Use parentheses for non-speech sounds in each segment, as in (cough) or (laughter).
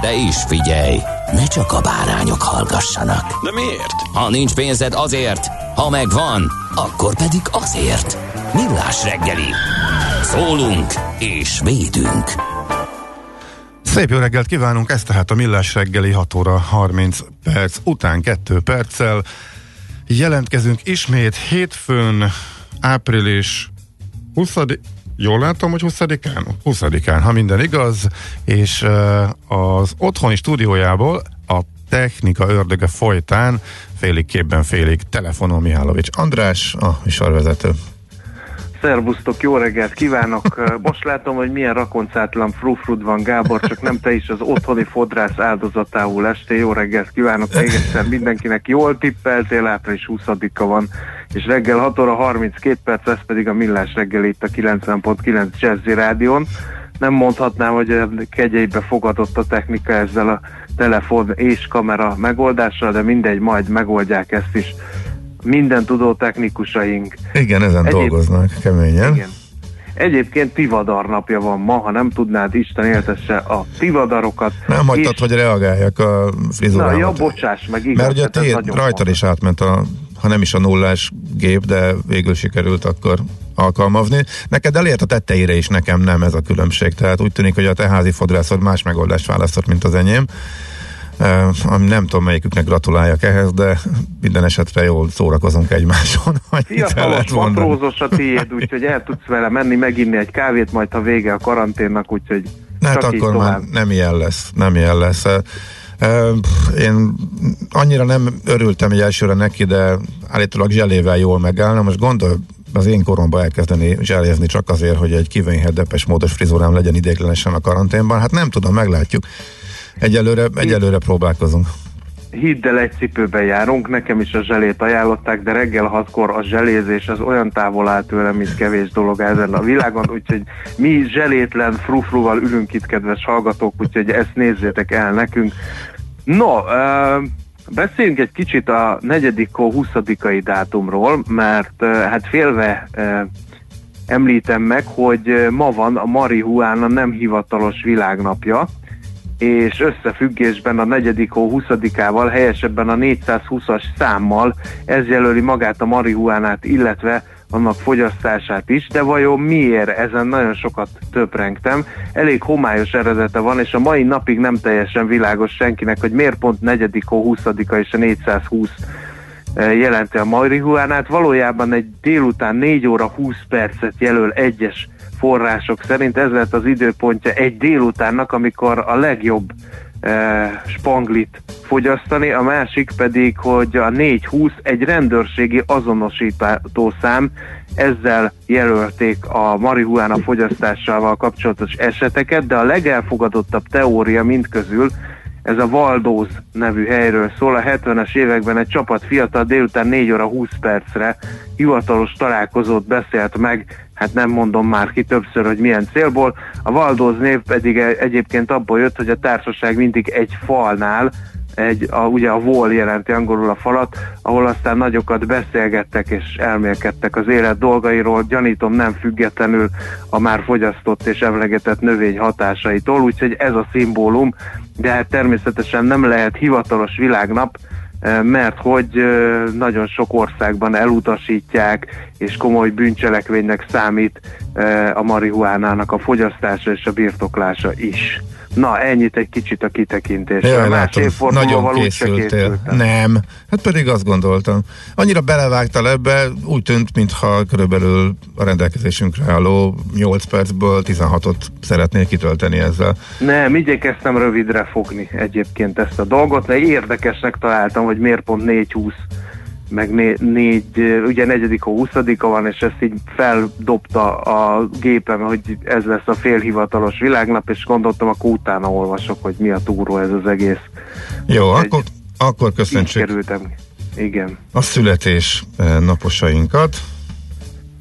De is figyelj, ne csak a bárányok hallgassanak. De miért? Ha nincs pénzed azért, ha megvan, akkor pedig azért. Millás reggeli. Szólunk és védünk. Szép jó reggelt kívánunk, ez tehát a Millás reggeli 6 óra 30 perc után 2 perccel. Jelentkezünk ismét hétfőn, április 20 Jól látom, hogy 20-án? 20-án, ha minden igaz, és az otthoni stúdiójából a technika ördöge folytán félig képben, félig telefonon Mihálovics András, a műsorvezető. Szervusztok, jó reggelt kívánok! Most látom, hogy milyen rakoncátlan frufrud van Gábor, csak nem te is az otthoni fodrász áldozatául este. Jó reggelt kívánok még egyszer mindenkinek. Jól tippeltél, április 20-a van, és reggel 6 óra 32 perc, ez pedig a Millás reggel itt a 90.9 Jazzy Rádion. Nem mondhatnám, hogy kegyeibe fogadott a technika ezzel a telefon és kamera megoldással, de mindegy, majd megoldják ezt is minden tudó technikusaink. Igen, ezen Egyéb... dolgoznak keményen. Igen. Egyébként Tivadar napja van ma, ha nem tudnád, Isten éltesse a Tivadarokat. Nem hagytad, és... hogy reagáljak a frizurámat. Na, ja, bocsáss meg, igaz. Mert ugye té, rajtad is átment a, ha nem is a nullás gép, de végül sikerült akkor alkalmazni. Neked elért a tetteire is, nekem nem ez a különbség. Tehát úgy tűnik, hogy a te házi fodrászod más megoldást választott, mint az enyém nem tudom melyiküknek gratuláljak ehhez, de minden esetre jól szórakozunk egymáson. Fiatalos, matrózos a tiéd, úgyhogy el tudsz vele menni, meginni egy kávét, majd ha vége a karanténnak, úgyhogy Hát akkor már nem ilyen lesz, nem ilyen lesz. Én annyira nem örültem egy elsőre neki, de állítólag zselével jól megállna. Most gondol, az én koromban elkezdeni zselézni csak azért, hogy egy kivényhet depes módos frizurám legyen idéglenesen a karanténban. Hát nem tudom, meglátjuk. Egyelőre, egyelőre próbálkozunk. Hidd el, egy cipőben járunk, nekem is a zselét ajánlották, de reggel hatkor a zselézés az olyan távol áll tőlem, mint kevés dolog ezen a világon, úgyhogy mi zselétlen frufruval ülünk itt, kedves hallgatók, úgyhogy ezt nézzétek el nekünk. No, uh, beszéljünk egy kicsit a negyedik 20 dátumról, mert hát félve említem meg, hogy ma van a marihuána nem hivatalos világnapja, és összefüggésben a negyedik hó 20-ával, helyesebben a 420-as számmal ez jelöli magát a marihuánát, illetve annak fogyasztását is, de vajon miért? Ezen nagyon sokat töprengtem. Elég homályos eredete van, és a mai napig nem teljesen világos senkinek, hogy miért pont negyedik hó 20-a és a 420 eh, jelenti a marihuánát. Valójában egy délután 4 óra 20 percet jelöl egyes források szerint ez lett az időpontja egy délutánnak, amikor a legjobb e, spanglit fogyasztani, a másik pedig, hogy a 420 egy rendőrségi azonosító szám, ezzel jelölték a marihuána fogyasztásával kapcsolatos eseteket, de a legelfogadottabb teória mindközül ez a Valdóz nevű helyről szól. A 70-es években egy csapat fiatal délután 4 óra 20 percre hivatalos találkozót beszélt meg, hát nem mondom már ki többször, hogy milyen célból. A Valdóz név pedig egyébként abból jött, hogy a társaság mindig egy falnál egy, a, ugye a vol jelenti angolul a falat, ahol aztán nagyokat beszélgettek és elmélkedtek az élet dolgairól, gyanítom nem függetlenül a már fogyasztott és emlegetett növény hatásaitól, úgyhogy ez a szimbólum, de hát természetesen nem lehet hivatalos világnap, mert hogy eh, nagyon sok országban elutasítják, és komoly bűncselekvénynek számít eh, a marihuánának a fogyasztása és a birtoklása is. Na, ennyit egy kicsit a kitekintésről. Jaj, Más látom, nagyon készültél. Nem, hát pedig azt gondoltam. Annyira belevágtál ebbe, úgy tűnt, mintha körülbelül a rendelkezésünkre álló 8 percből 16-ot szeretnél kitölteni ezzel. Nem, igyekeztem rövidre fogni egyébként ezt a dolgot, mert érdekesnek találtam, hogy miért pont 4-20 meg né- négy, ugye negyedik a huszadika van, és ezt így feldobta a gépem, hogy ez lesz a félhivatalos világnap, és gondoltam, akkor utána olvasok, hogy mi a túró ez az egész. Jó, Egy- akkor, akkor köszöntsük kerültem. Igen. a születés eh, naposainkat.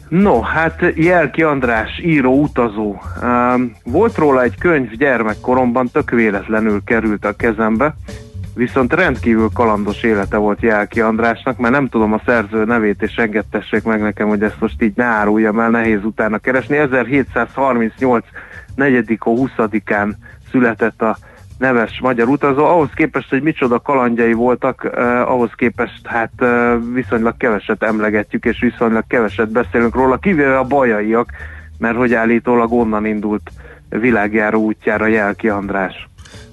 No, hát Jelki András, író, utazó. Um, volt róla egy könyv gyermekkoromban, tök véletlenül került a kezembe, viszont rendkívül kalandos élete volt Jelki Andrásnak, mert nem tudom a szerző nevét, és engedtessék meg nekem, hogy ezt most így ne áruljam el, nehéz utána keresni. 1738. 4. 20-án született a neves magyar utazó. Ahhoz képest, hogy micsoda kalandjai voltak, eh, ahhoz képest hát eh, viszonylag keveset emlegetjük, és viszonylag keveset beszélünk róla, kivéve a bajaiak, mert hogy állítólag onnan indult világjáró útjára Jelki András.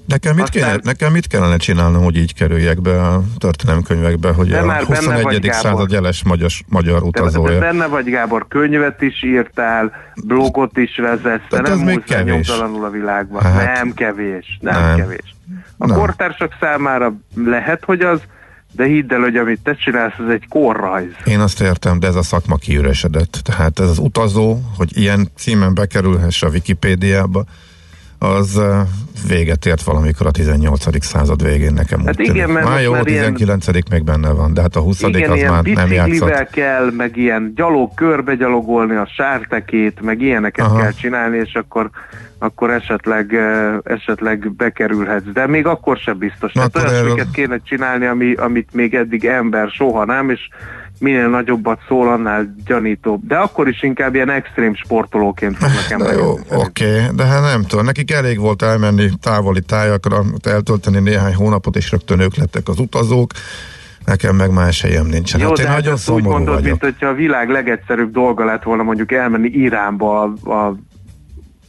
Nekem mit, Aztán- kéne, nekem mit kellene csinálnom, hogy így kerüljek be a történelemkönyvekbe, hogy De a már benne 21. vagy, század jeles magyar, magyar utazója. te benne vagy Gábor, könyvet is írtál, blogot is vezetsz, ez nem még kevés. a világban. Hát. nem kevés, nem, Nem. kevés. A Nem. kortársak számára lehet, hogy az, de hidd el, hogy amit te csinálsz, ez egy korrajz. Én azt értem, de ez a szakma kiüresedett. Tehát ez az utazó, hogy ilyen címen bekerülhess a Wikipédiába, az véget ért valamikor a 18. század végén nekem úgy Hát igen, tűnik. mert Már jó, a már ilyen- 19. még benne van, de hát a 20. Igen, az már nem játszott. kell, meg ilyen gyalog körbe gyalogolni a sártekét, meg ilyeneket Aha. kell csinálni, és akkor akkor esetleg, esetleg bekerülhetsz. De még akkor sem biztos. Na, Tehát olyasmiket kéne csinálni, ami, amit még eddig ember soha nem, és minél nagyobbat szól, annál gyanítóbb. De akkor is inkább ilyen extrém sportolóként fognak emberek. jó, oké, de hát nem tudom, nekik elég volt elmenni távoli tájakra, eltölteni néhány hónapot, és rögtön ők lettek az utazók, nekem meg más helyem nincsen. Jó, hát én de hát nagyon ezt úgy mondod, vagyok. mint hogyha a világ legegyszerűbb dolga lett volna mondjuk elmenni Iránba a, a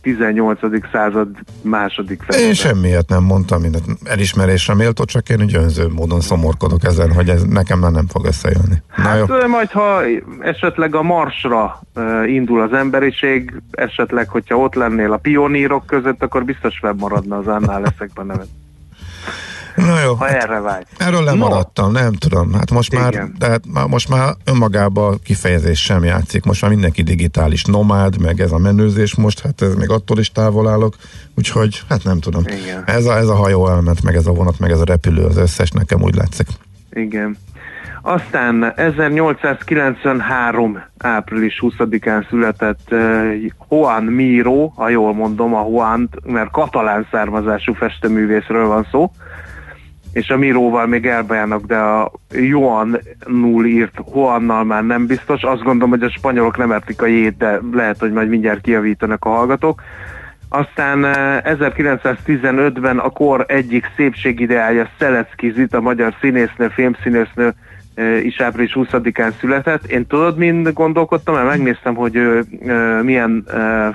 18. század második felében. Én semmiért nem mondtam, mindent elismerésre méltó, csak én úgy önző módon szomorkodok ezen, hogy ez nekem már nem fog összejönni. Na jó, Hát ö, majd, ha esetleg a Marsra uh, indul az emberiség, esetleg, hogyha ott lennél a pionírok között, akkor biztos fennmaradna az annál leszekben nevet. Na jó. Ha Hát erre vágy. erről lemaradtam, nem tudom. Hát most már, Igen. de hát már, most már önmagában a kifejezés sem játszik. Most már mindenki digitális nomád, meg ez a menőzés most, hát ez még attól is távol állok. Úgyhogy, hát nem tudom. Igen. Ez a, ez a hajó elment, meg ez a vonat, meg ez a repülő, az összes nekem úgy látszik. Igen. Aztán 1893. április 20-án született Juan Miro, ha jól mondom a Juan, mert katalán származású festeművészről van szó, és a Miróval még elbajánok, de a Joan null írt Juannal már nem biztos. Azt gondolom, hogy a spanyolok nem értik a jét, de lehet, hogy majd mindjárt kijavítanak a hallgatók. Aztán eh, 1915-ben a kor egyik szépségideája Szelecki Zit, a magyar színésznő, filmszínésznő eh, is április 20-án született. Én tudod, mind gondolkodtam, mert megnéztem, hogy milyen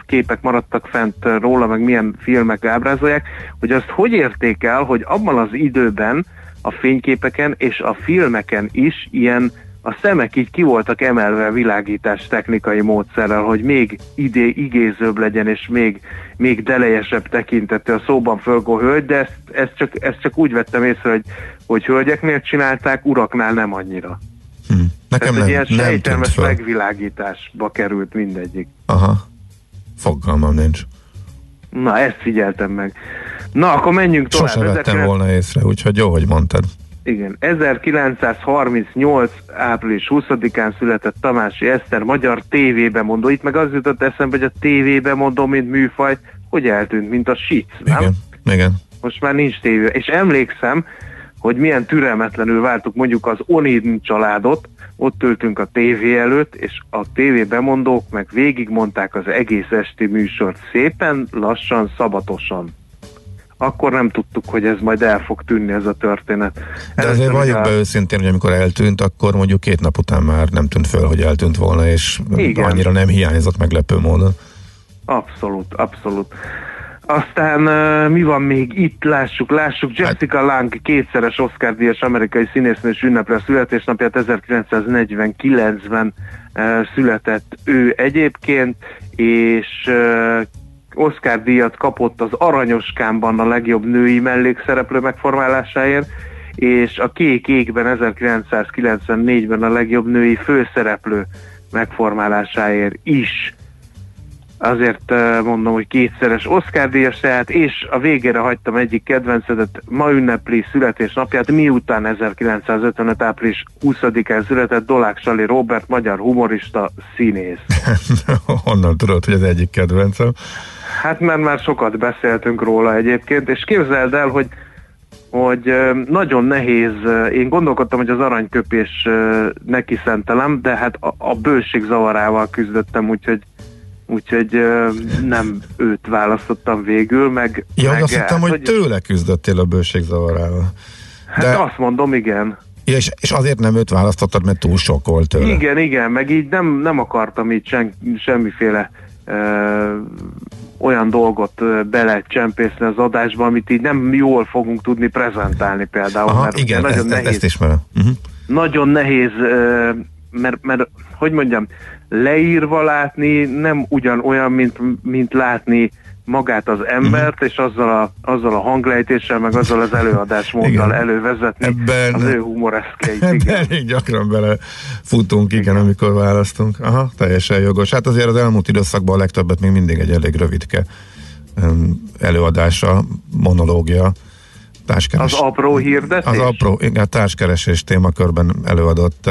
képek maradtak fent róla, meg milyen filmek ábrázolják, hogy azt hogy értékel, hogy abban az időben a fényképeken és a filmeken is ilyen a szemek így ki voltak emelve a világítás technikai módszerrel, hogy még idé, igézőbb legyen, és még, még delejesebb tekintetű a szóban fölgó hölgy, de ezt, ezt, csak, ezt csak úgy vettem észre, hogy, hogy hölgyeknél csinálták, uraknál nem annyira. Hm. Nekem Tehát nem, egy ilyen nem sejtelmes megvilágításba került mindegyik. Aha. Fogalmam nincs. Na, ezt figyeltem meg. Na, akkor menjünk tovább. Sose vettem 1900 volna észre, úgyhogy jó, hogy mondtad. Igen. 1938. április 20-án született Tamási Eszter, magyar tévébemondó. Itt meg az jutott eszembe, hogy a tévébemondó, mint műfaj, hogy eltűnt, mint a sic, nem? Igen, igen. Most már nincs tévé. És emlékszem, hogy milyen türelmetlenül vártuk mondjuk az Onidn családot, ott ültünk a tévé előtt, és a tévé bemondók meg végigmondták az egész esti műsort szépen, lassan, szabatosan. Akkor nem tudtuk, hogy ez majd el fog tűnni ez a történet. De Először azért valljuk a- be őszintén, hogy amikor eltűnt, akkor mondjuk két nap után már nem tűnt föl, hogy eltűnt volna, és Igen. annyira nem hiányzott meglepő módon. Abszolút, abszolút. Aztán uh, mi van még itt? Lássuk, lássuk. Jessica Lange kétszeres Oscar-díjas amerikai színésznő és ünnepli a születésnapját. 1949-ben uh, született ő egyébként, és uh, Oscar-díjat kapott az Aranyoskámban a legjobb női mellékszereplő megformálásáért, és a Kék Égben 1994-ben a legjobb női főszereplő megformálásáért is azért mondom, hogy kétszeres Oscar díjas tehát, és a végére hagytam egyik kedvencedet, ma ünnepli születésnapját, miután 1955. április 20-án született Dolák Sali Robert, magyar humorista, színész. (laughs) Honnan tudod, hogy az egyik kedvencem? Hát mert már sokat beszéltünk róla egyébként, és képzeld el, hogy hogy nagyon nehéz, én gondolkodtam, hogy az aranyköpés neki szentelem, de hát a, a bőség zavarával küzdöttem, úgyhogy úgyhogy nem őt választottam végül, meg... Ja, meg, azt hittem, hogy, hogy tőle küzdöttél a bőség zavarával. Hát De... azt mondom, igen. Ja, és, és azért nem őt választottad, mert túl sok volt tőle. Igen, igen, meg így nem, nem akartam így sen, semmiféle ö, olyan dolgot bele csempészni az adásba, amit így nem jól fogunk tudni prezentálni például. Aha, mert igen, nagyon ezt, nehéz, ezt ismerem. Uh-huh. Nagyon nehéz, mert, mert hogy mondjam, leírva látni nem ugyanolyan, mint, mint látni magát az embert, uh-huh. és azzal a, azzal a hanglejtéssel, meg azzal az előadásmóddal elővezetni ebben, az ő humoreszkeit. Ebben elég gyakran bele futunk, igen, igen, amikor választunk. Aha, teljesen jogos. Hát azért az elmúlt időszakban a legtöbbet még mindig egy elég rövidke előadása, monológia, társkeres. Az apró hirdetés? Az apró, igen, társkeresés témakörben előadott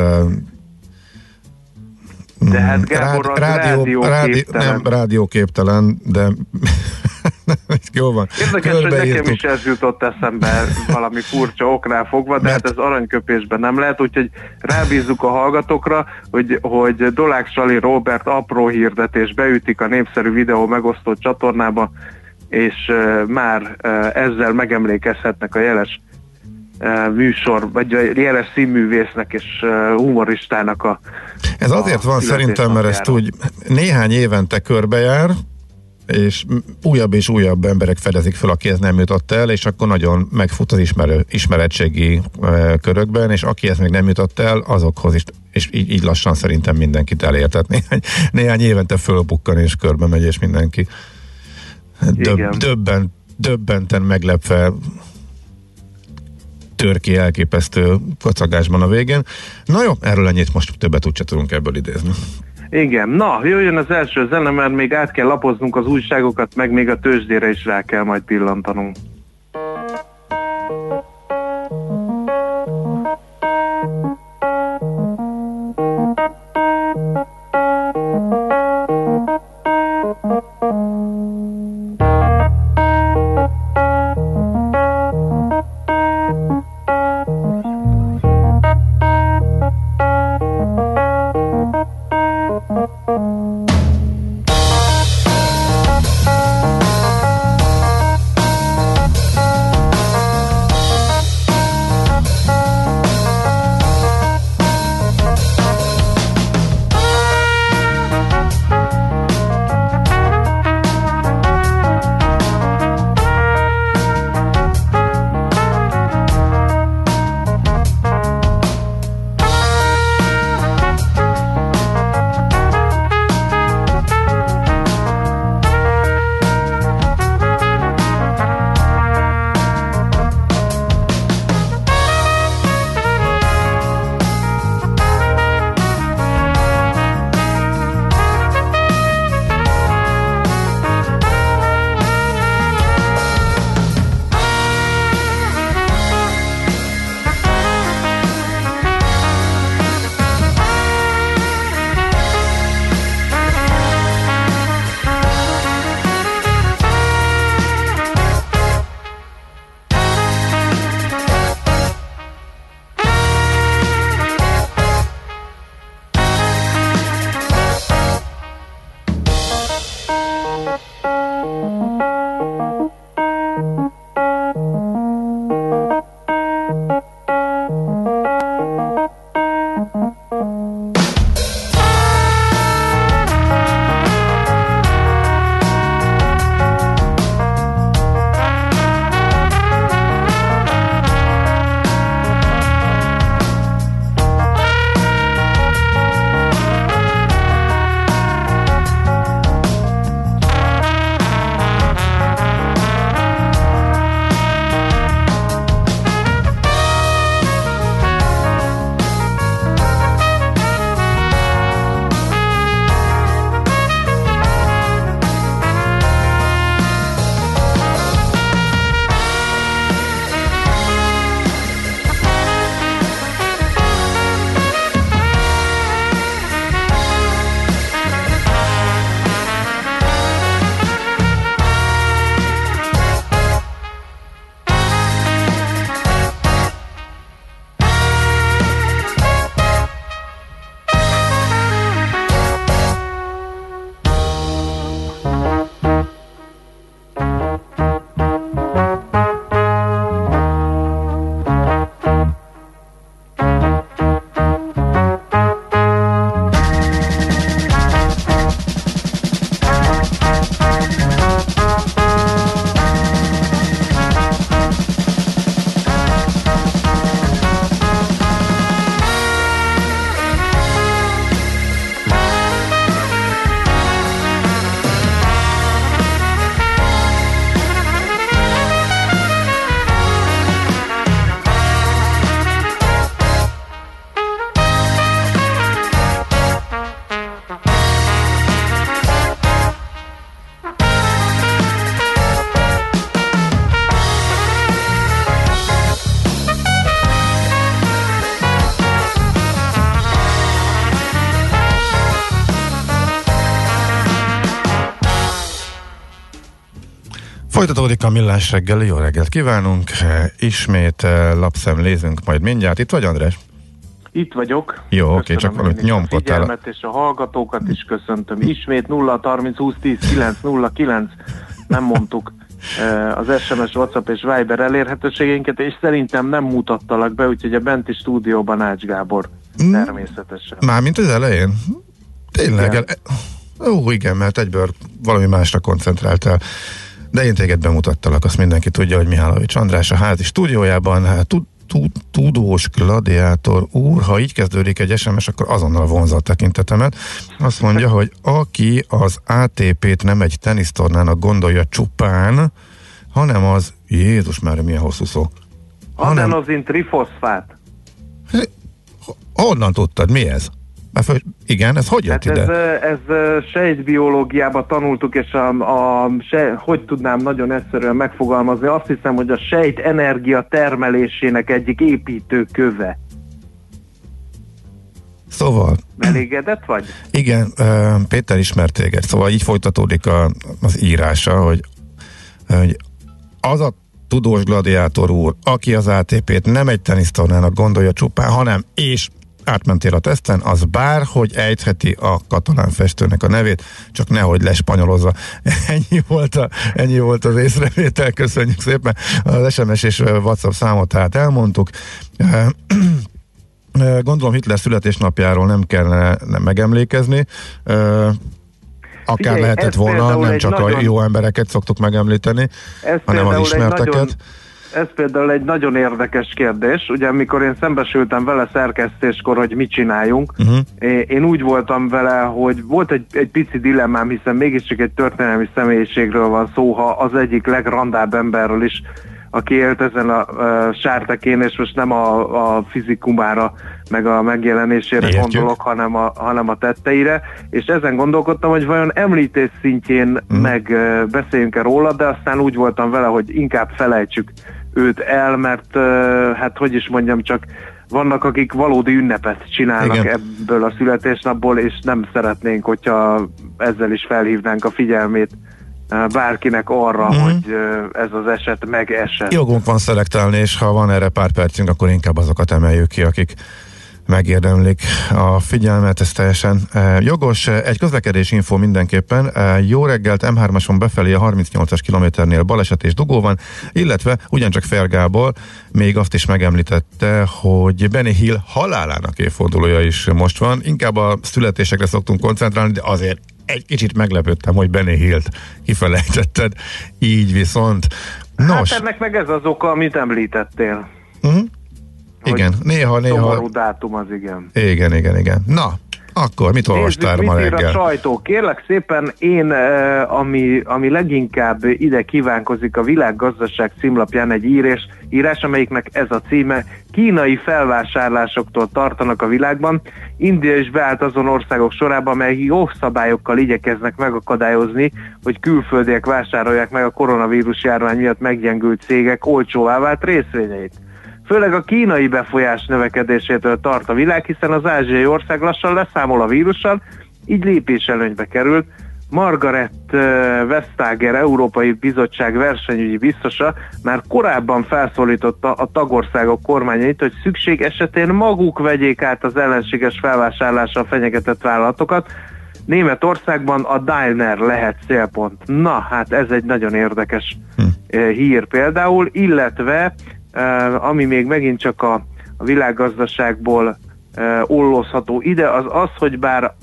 de hát Gábor az rádió, rádió, Nem rádióképtelen, de (laughs) jó van. Érdekes, hogy nekem is ez jutott eszembe valami furcsa oknál fogva, de Mert... hát ez aranyköpésben nem lehet, úgyhogy rábízzuk a hallgatókra, hogy, hogy Dolák Sali Robert apró hirdetés beütik a népszerű videó megosztó csatornába, és uh, már uh, ezzel megemlékezhetnek a jeles műsor, vagy a jeles színművésznek és humoristának a Ez azért van szerintem, mert ezt úgy néhány évente körbejár, és újabb és újabb emberek fedezik fel, aki ez nem jutott el, és akkor nagyon megfut az ismerő, ismeretségi e, körökben, és aki ezt még nem jutott el, azokhoz is, és így, így lassan szerintem mindenkit elértet. (laughs) Néhány, néhány évente fölbukkan és körbe megy, és mindenki döb, döbben, döbbenten meglepve tör ki elképesztő kacagásban a végén. Na jó, erről ennyit most többet úgy tudunk ebből idézni. Igen, na, jöjjön az első zene, mert még át kell lapoznunk az újságokat, meg még a tőzsdére is rá kell majd pillantanunk. thank you Folytatódik a millás reggeli, jó reggelt kívánunk. Ismét eh, lapszemlézünk majd mindjárt. Itt vagy András? Itt vagyok. Jó, oké, Köszönöm csak valamit a nyomkodtál. figyelmet és a hallgatókat is köszöntöm. Ismét 0 30 20 10 9 0 9 nem mondtuk eh, az SMS, WhatsApp és Viber elérhetőségeinket, és szerintem nem mutattalak be, úgyhogy a benti stúdióban Ács Gábor Mm. természetesen. Mármint az elején? Tényleg? Igen. El... Ó, igen, mert egyből valami másra koncentráltál. De én téged bemutattalak, azt mindenki tudja, hogy Mihálovics András a házi stúdiójában, hát tud, tud, tudós gladiátor úr, ha így kezdődik egy SMS, akkor azonnal vonza a tekintetemet. Azt mondja, hogy aki az ATP-t nem egy tenisztornának gondolja csupán, hanem az, Jézus már milyen hosszú szó. Hanem, Adenozin trifoszfát. honnan tudtad, mi ez? Igen, ez hogy jött Hát ide? ez, ö, ez ö, sejtbiológiában tanultuk, és a, a se, hogy tudnám nagyon egyszerűen megfogalmazni, azt hiszem, hogy a sejt energia termelésének egyik építőköve. Szóval, Elégedett vagy? igen, ö, Péter ismert téged, szóval így folytatódik a, az írása, hogy, hogy az a tudós gladiátor úr, aki az ATP-t nem egy tenisztornának gondolja csupán, hanem és átmentél a teszten, az bárhogy ejtheti a katalán festőnek a nevét, csak nehogy lespanyolozza. (laughs) Ennyi volt, a, ennyi volt az észrevétel, köszönjük szépen. Az SMS és WhatsApp számot tehát elmondtuk. Gondolom Hitler születésnapjáról nem kellene nem megemlékezni. Akár Figyelj, lehetett volna, nem csak nagyon- a jó embereket szoktuk megemlíteni, Ez hanem az például egy ismerteket. nagyon, ez például egy nagyon érdekes kérdés. Ugye amikor én szembesültem vele szerkesztéskor, hogy mit csináljunk, Uh-huh. Én úgy voltam vele, hogy volt egy, egy pici dilemmám, hiszen mégiscsak egy történelmi személyiségről van szó, ha az egyik legrandább emberről is, aki élt ezen a, a sártekén, és most nem a, a fizikumára, meg a megjelenésére Értjük. gondolok, hanem a, hanem a tetteire, és ezen gondolkodtam, hogy vajon említés szintjén Mhm. meg beszéljünk-e róla, de aztán úgy voltam vele, hogy inkább felejtsük őt el, mert hát hogy is mondjam, csak vannak, akik valódi ünnepet csinálnak Igen. Ebből a születésnapból, és nem szeretnénk, hogyha ezzel is felhívnánk a figyelmét bárkinek arra, Mhm. mm. hogy ez az eset megesett. Jogunk van szelektálni, és ha van erre pár percünk, akkor inkább azokat emeljük ki, akik megérdemlik a figyelmet, ez teljesen e, jogos. Egy közlekedési info mindenképpen. E, jó reggelt, M3-ason befelé a 38-as kilométernél baleset és dugó van, illetve ugyancsak Fergából még azt is megemlítette, hogy Benny Hill halálának évfordulója is most van. Inkább a születésekre szoktunk koncentrálni, de azért egy kicsit meglepődtem, hogy Benny Hillt kifelejtetted. Így viszont. Nos, Hát ennek meg ez az oka, amit említettél. uh-huh. Igen, néha, néha. Szomorú dátum az igen. Igen, igen, igen. Na, akkor mit olvastál Nézzük, ma mit ír a reggel? sajtó. Kérlek szépen, én, eh, ami, ami leginkább ide kívánkozik a világgazdaság címlapján egy írás, írás, amelyiknek ez a címe, kínai felvásárlásoktól tartanak a világban. India is beállt azon országok sorába, amelyek jó szabályokkal igyekeznek megakadályozni, hogy külföldiek vásárolják meg a koronavírus járvány miatt meggyengült cégek olcsóvá vált részvényeit. Főleg a kínai befolyás növekedésétől tart a világ, hiszen az ázsiai ország lassan leszámol a vírussal, így lépéselőnybe került. Margaret eh, Vestager, Európai Bizottság versenyügyi biztosa már korábban felszólította a tagországok kormányait, hogy szükség esetén maguk vegyék át az ellenséges felvásárlással fenyegetett vállalatokat. Németországban a Daimler lehet célpont. Na, hát ez egy nagyon érdekes eh, hír például, illetve ami még megint csak a, a világgazdaságból ollózható ide, az az, hogy bár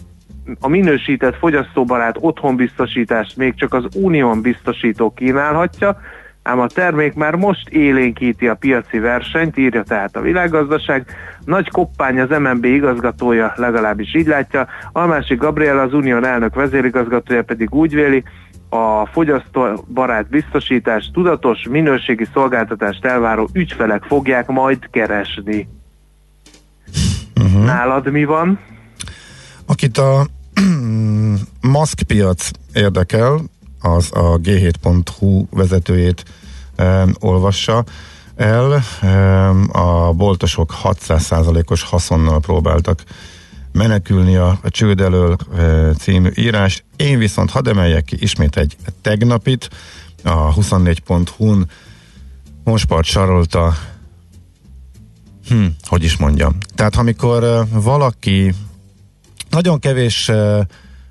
a minősített fogyasztóbarát otthonbiztosítást még csak az unión biztosító kínálhatja, ám a termék már most élénkíti a piaci versenyt, írja tehát a világgazdaság. Nagy koppány az MNB igazgatója legalábbis így látja, Almási Gabriel az unión elnök vezérigazgatója pedig úgy véli, a fogyasztóbarát biztosítás tudatos minőségi szolgáltatást elváró ügyfelek fogják majd keresni. Uh-huh. Nálad mi van? Akit a (clears throat) maszkpiac érdekel, az a g7.hu vezetőjét um, olvassa el. Um, a boltosok 600%-os haszonnal próbáltak menekülni a, a csőd elől e, című írás. Én viszont hadd emeljek ki ismét egy tegnapit. a 24.hu-n Monspart sarolta hm, hogy is mondjam. Tehát amikor uh, valaki nagyon kevés uh,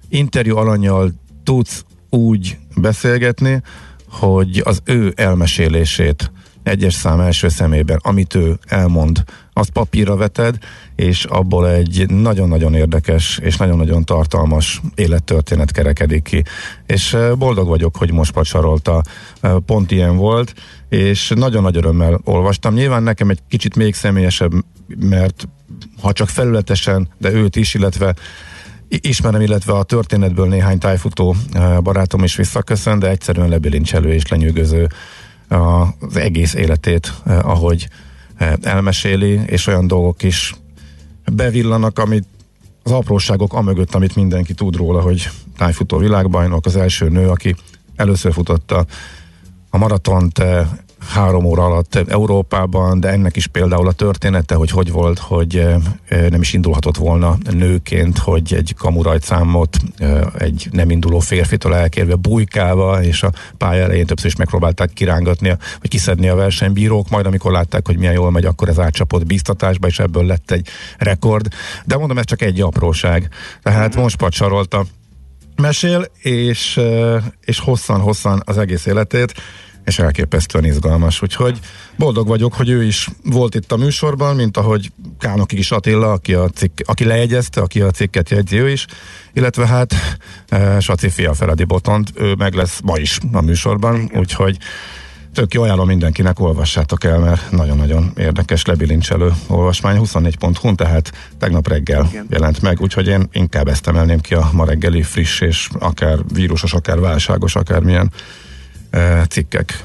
interjú alanyjal tudsz úgy beszélgetni, hogy az ő elmesélését egyes szám első szemében, amit ő elmond, azt papírra veted, és abból egy nagyon-nagyon érdekes és nagyon-nagyon tartalmas élettörténet kerekedik ki. És boldog vagyok, hogy most pacsarolta, pont ilyen volt, és nagyon nagy örömmel olvastam. Nyilván nekem egy kicsit még személyesebb, mert ha csak felületesen, de őt is, illetve ismerem, illetve a történetből néhány tájfutó barátom is visszaköszön, de egyszerűen lebilincselő és lenyűgöző az egész életét, ahogy elmeséli, és olyan dolgok is bevillanak, amit az apróságok amögött, amit mindenki tud róla, hogy tájfutó világbajnok, az első nő, aki először futotta a maratont három óra alatt Európában, de ennek is például a története, hogy hogy volt, hogy nem is indulhatott volna nőként, hogy egy kamurajtszámot egy nem induló férfitől elkérve bujkálva, és a pálya elején többször is megpróbálták kirángatni, vagy kiszedni a versenybírók, majd amikor látták, hogy milyen jól megy, akkor ez átcsapott biztatásba, és ebből lett egy rekord. De mondom, ez csak egy apróság. Tehát most pacsarolta mesél, és, és hosszan-hosszan az egész életét és elképesztően izgalmas. Úgyhogy boldog vagyok, hogy ő is volt itt a műsorban, mint ahogy Kánoki is Attila, aki, a cikk, aki lejegyezte, aki a cikket jegyzi ő is, illetve hát e, Saci fia Feledi Botont, ő meg lesz ma is a műsorban, úgyhogy tök jó ajánlom mindenkinek, olvassátok el, mert nagyon-nagyon érdekes, lebilincselő olvasmány. 24.hu, tehát tegnap reggel Igen. jelent meg, úgyhogy én inkább ezt emelném ki a ma reggeli friss és akár vírusos, akár válságos, akár milyen cikkek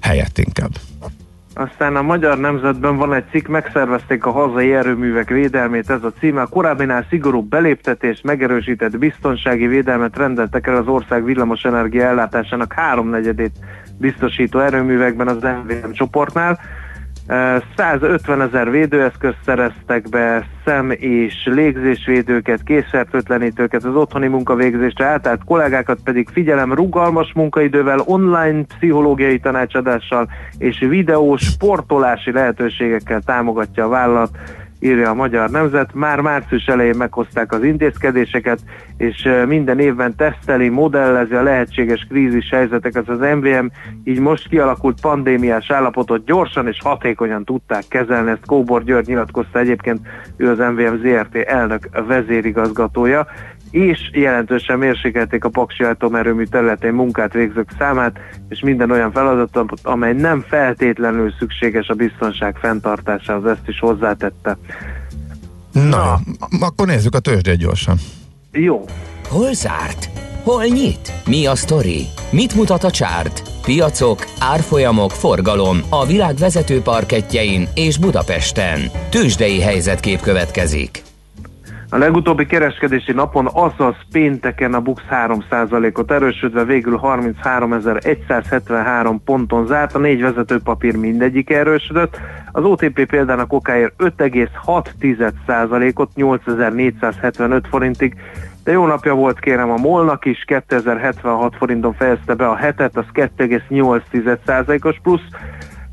helyett inkább. Aztán a Magyar Nemzetben van egy cikk, megszervezték a hazai erőművek védelmét, ez a címe. A korábbinál szigorúbb beléptetés, megerősített biztonsági védelmet rendeltek el az ország villamos energia ellátásának háromnegyedét biztosító erőművekben az MVM csoportnál. 150 ezer védőeszközt szereztek be, szem- és légzésvédőket, készfertőtlenítőket az otthoni munkavégzésre átállt kollégákat pedig figyelem rugalmas munkaidővel, online pszichológiai tanácsadással és videós sportolási lehetőségekkel támogatja a vállalat írja a Magyar Nemzet. Már március elején meghozták az intézkedéseket, és minden évben teszteli, modellezi a lehetséges krízis helyzeteket az MVM, így most kialakult pandémiás állapotot gyorsan és hatékonyan tudták kezelni. Ezt Kóbor György nyilatkozta egyébként, ő az MVM ZRT elnök vezérigazgatója és jelentősen mérsékelték a paksi atomerőmű területén munkát végzők számát, és minden olyan feladatot, amely nem feltétlenül szükséges a biztonság fenntartásához, ezt is hozzátette. Na, Na. akkor nézzük a tőzsdét gyorsan. Jó. Hol zárt? Hol nyit? Mi a sztori? Mit mutat a csárt? Piacok, árfolyamok, forgalom a világ vezető parketjein és Budapesten. Tőzsdei helyzetkép következik. A legutóbbi kereskedési napon, azaz pénteken a BUX 3%-ot erősödve végül 33.173 ponton zárt, a négy vezetőpapír mindegyik erősödött, az OTP példának okáért 5,6%-ot 8475 forintig, de jó napja volt kérem a Molnak is, 2076 forinton fejezte be a hetet, az 2,8%-os plusz,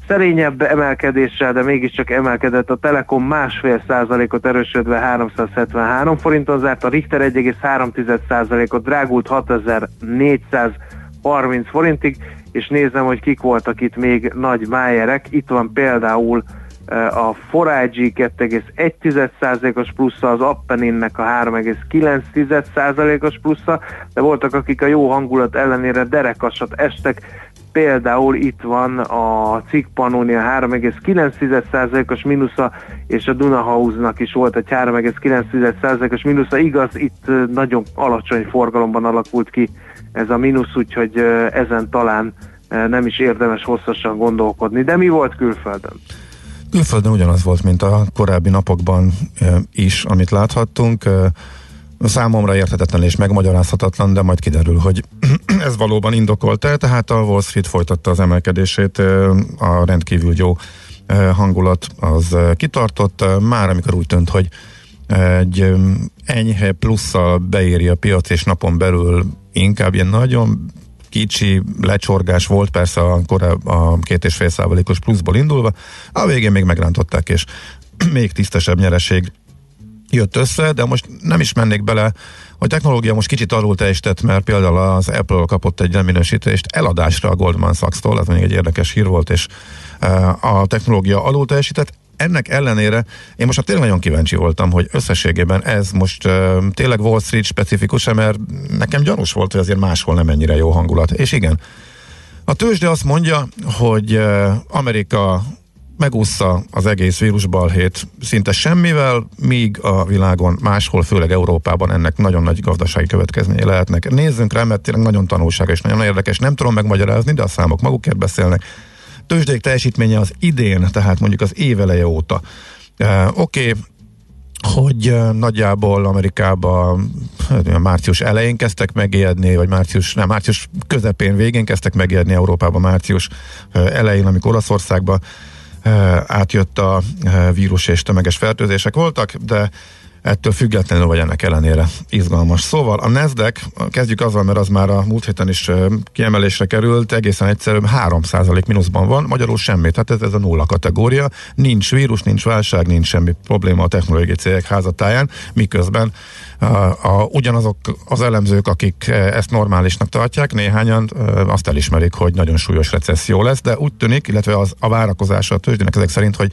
szerényebb emelkedéssel, de mégiscsak emelkedett a Telekom másfél százalékot erősödve 373 forinton zárt, a Richter 1,3 százalékot drágult 6430 forintig, és nézem, hogy kik voltak itt még nagy májerek. Itt van például eh, a Forage 2,1%-os plusza, az Appeninnek a 3,9%-os plusza, de voltak, akik a jó hangulat ellenére derekasat estek, Például itt van a cikk Pannonia 3,9%-os mínusza, és a Dunahausnak is volt egy 3,9%-os mínusza. Igaz, itt nagyon alacsony forgalomban alakult ki ez a mínusz, úgyhogy ezen talán nem is érdemes hosszasan gondolkodni. De mi volt külföldön? Külföldön ugyanaz volt, mint a korábbi napokban is, amit láthattunk számomra érthetetlen és megmagyarázhatatlan, de majd kiderül, hogy (clears throat) ez valóban indokolt-e, tehát a Wall Street folytatta az emelkedését, a rendkívül jó hangulat az kitartott, már amikor úgy tűnt, hogy egy enyhe plusszal beéri a piac, és napon belül inkább ilyen nagyon kicsi lecsorgás volt, persze a, koráb, a két és fél százalékos pluszból indulva, a végén még megrántották, és (clears throat) még tisztesebb nyereség jött össze, de most nem is mennék bele, a technológia most kicsit alul teljesített, mert például az Apple kapott egy minősítést eladásra a Goldman Sachs-tól, ez még egy érdekes hír volt, és a technológia alul teljesített, ennek ellenére én most tényleg nagyon kíváncsi voltam, hogy összességében ez most uh, tényleg Wall Street specifikus, mert nekem gyanús volt, hogy azért máshol nem ennyire jó hangulat. És igen, a tőzsde azt mondja, hogy uh, Amerika megúszza az egész vírusbalhét szinte semmivel, míg a világon máshol, főleg Európában ennek nagyon nagy gazdasági következményei lehetnek. Nézzünk rá, mert tényleg nagyon tanulságos nagyon érdekes. Nem tudom megmagyarázni, de a számok magukért beszélnek tőzsdék teljesítménye az idén, tehát mondjuk az éveleje óta. Uh, Oké, okay, hogy nagyjából Amerikában hát, március elején kezdtek megijedni, vagy március, nem, március közepén végén kezdtek megijedni Európában március elején, amikor Olaszországban átjött a vírus és tömeges fertőzések voltak, de ettől függetlenül vagy ennek ellenére izgalmas. Szóval a Nasdaq, kezdjük azzal, mert az már a múlt héten is kiemelésre került, egészen egyszerűen 3% mínuszban van, magyarul semmit, tehát ez, ez a nulla kategória, nincs vírus, nincs válság, nincs semmi probléma a technológiai cégek házatáján, miközben a, a, ugyanazok az elemzők, akik ezt normálisnak tartják, néhányan azt elismerik, hogy nagyon súlyos recesszió lesz, de úgy tűnik, illetve az, a várakozása a tőzsdének ezek szerint, hogy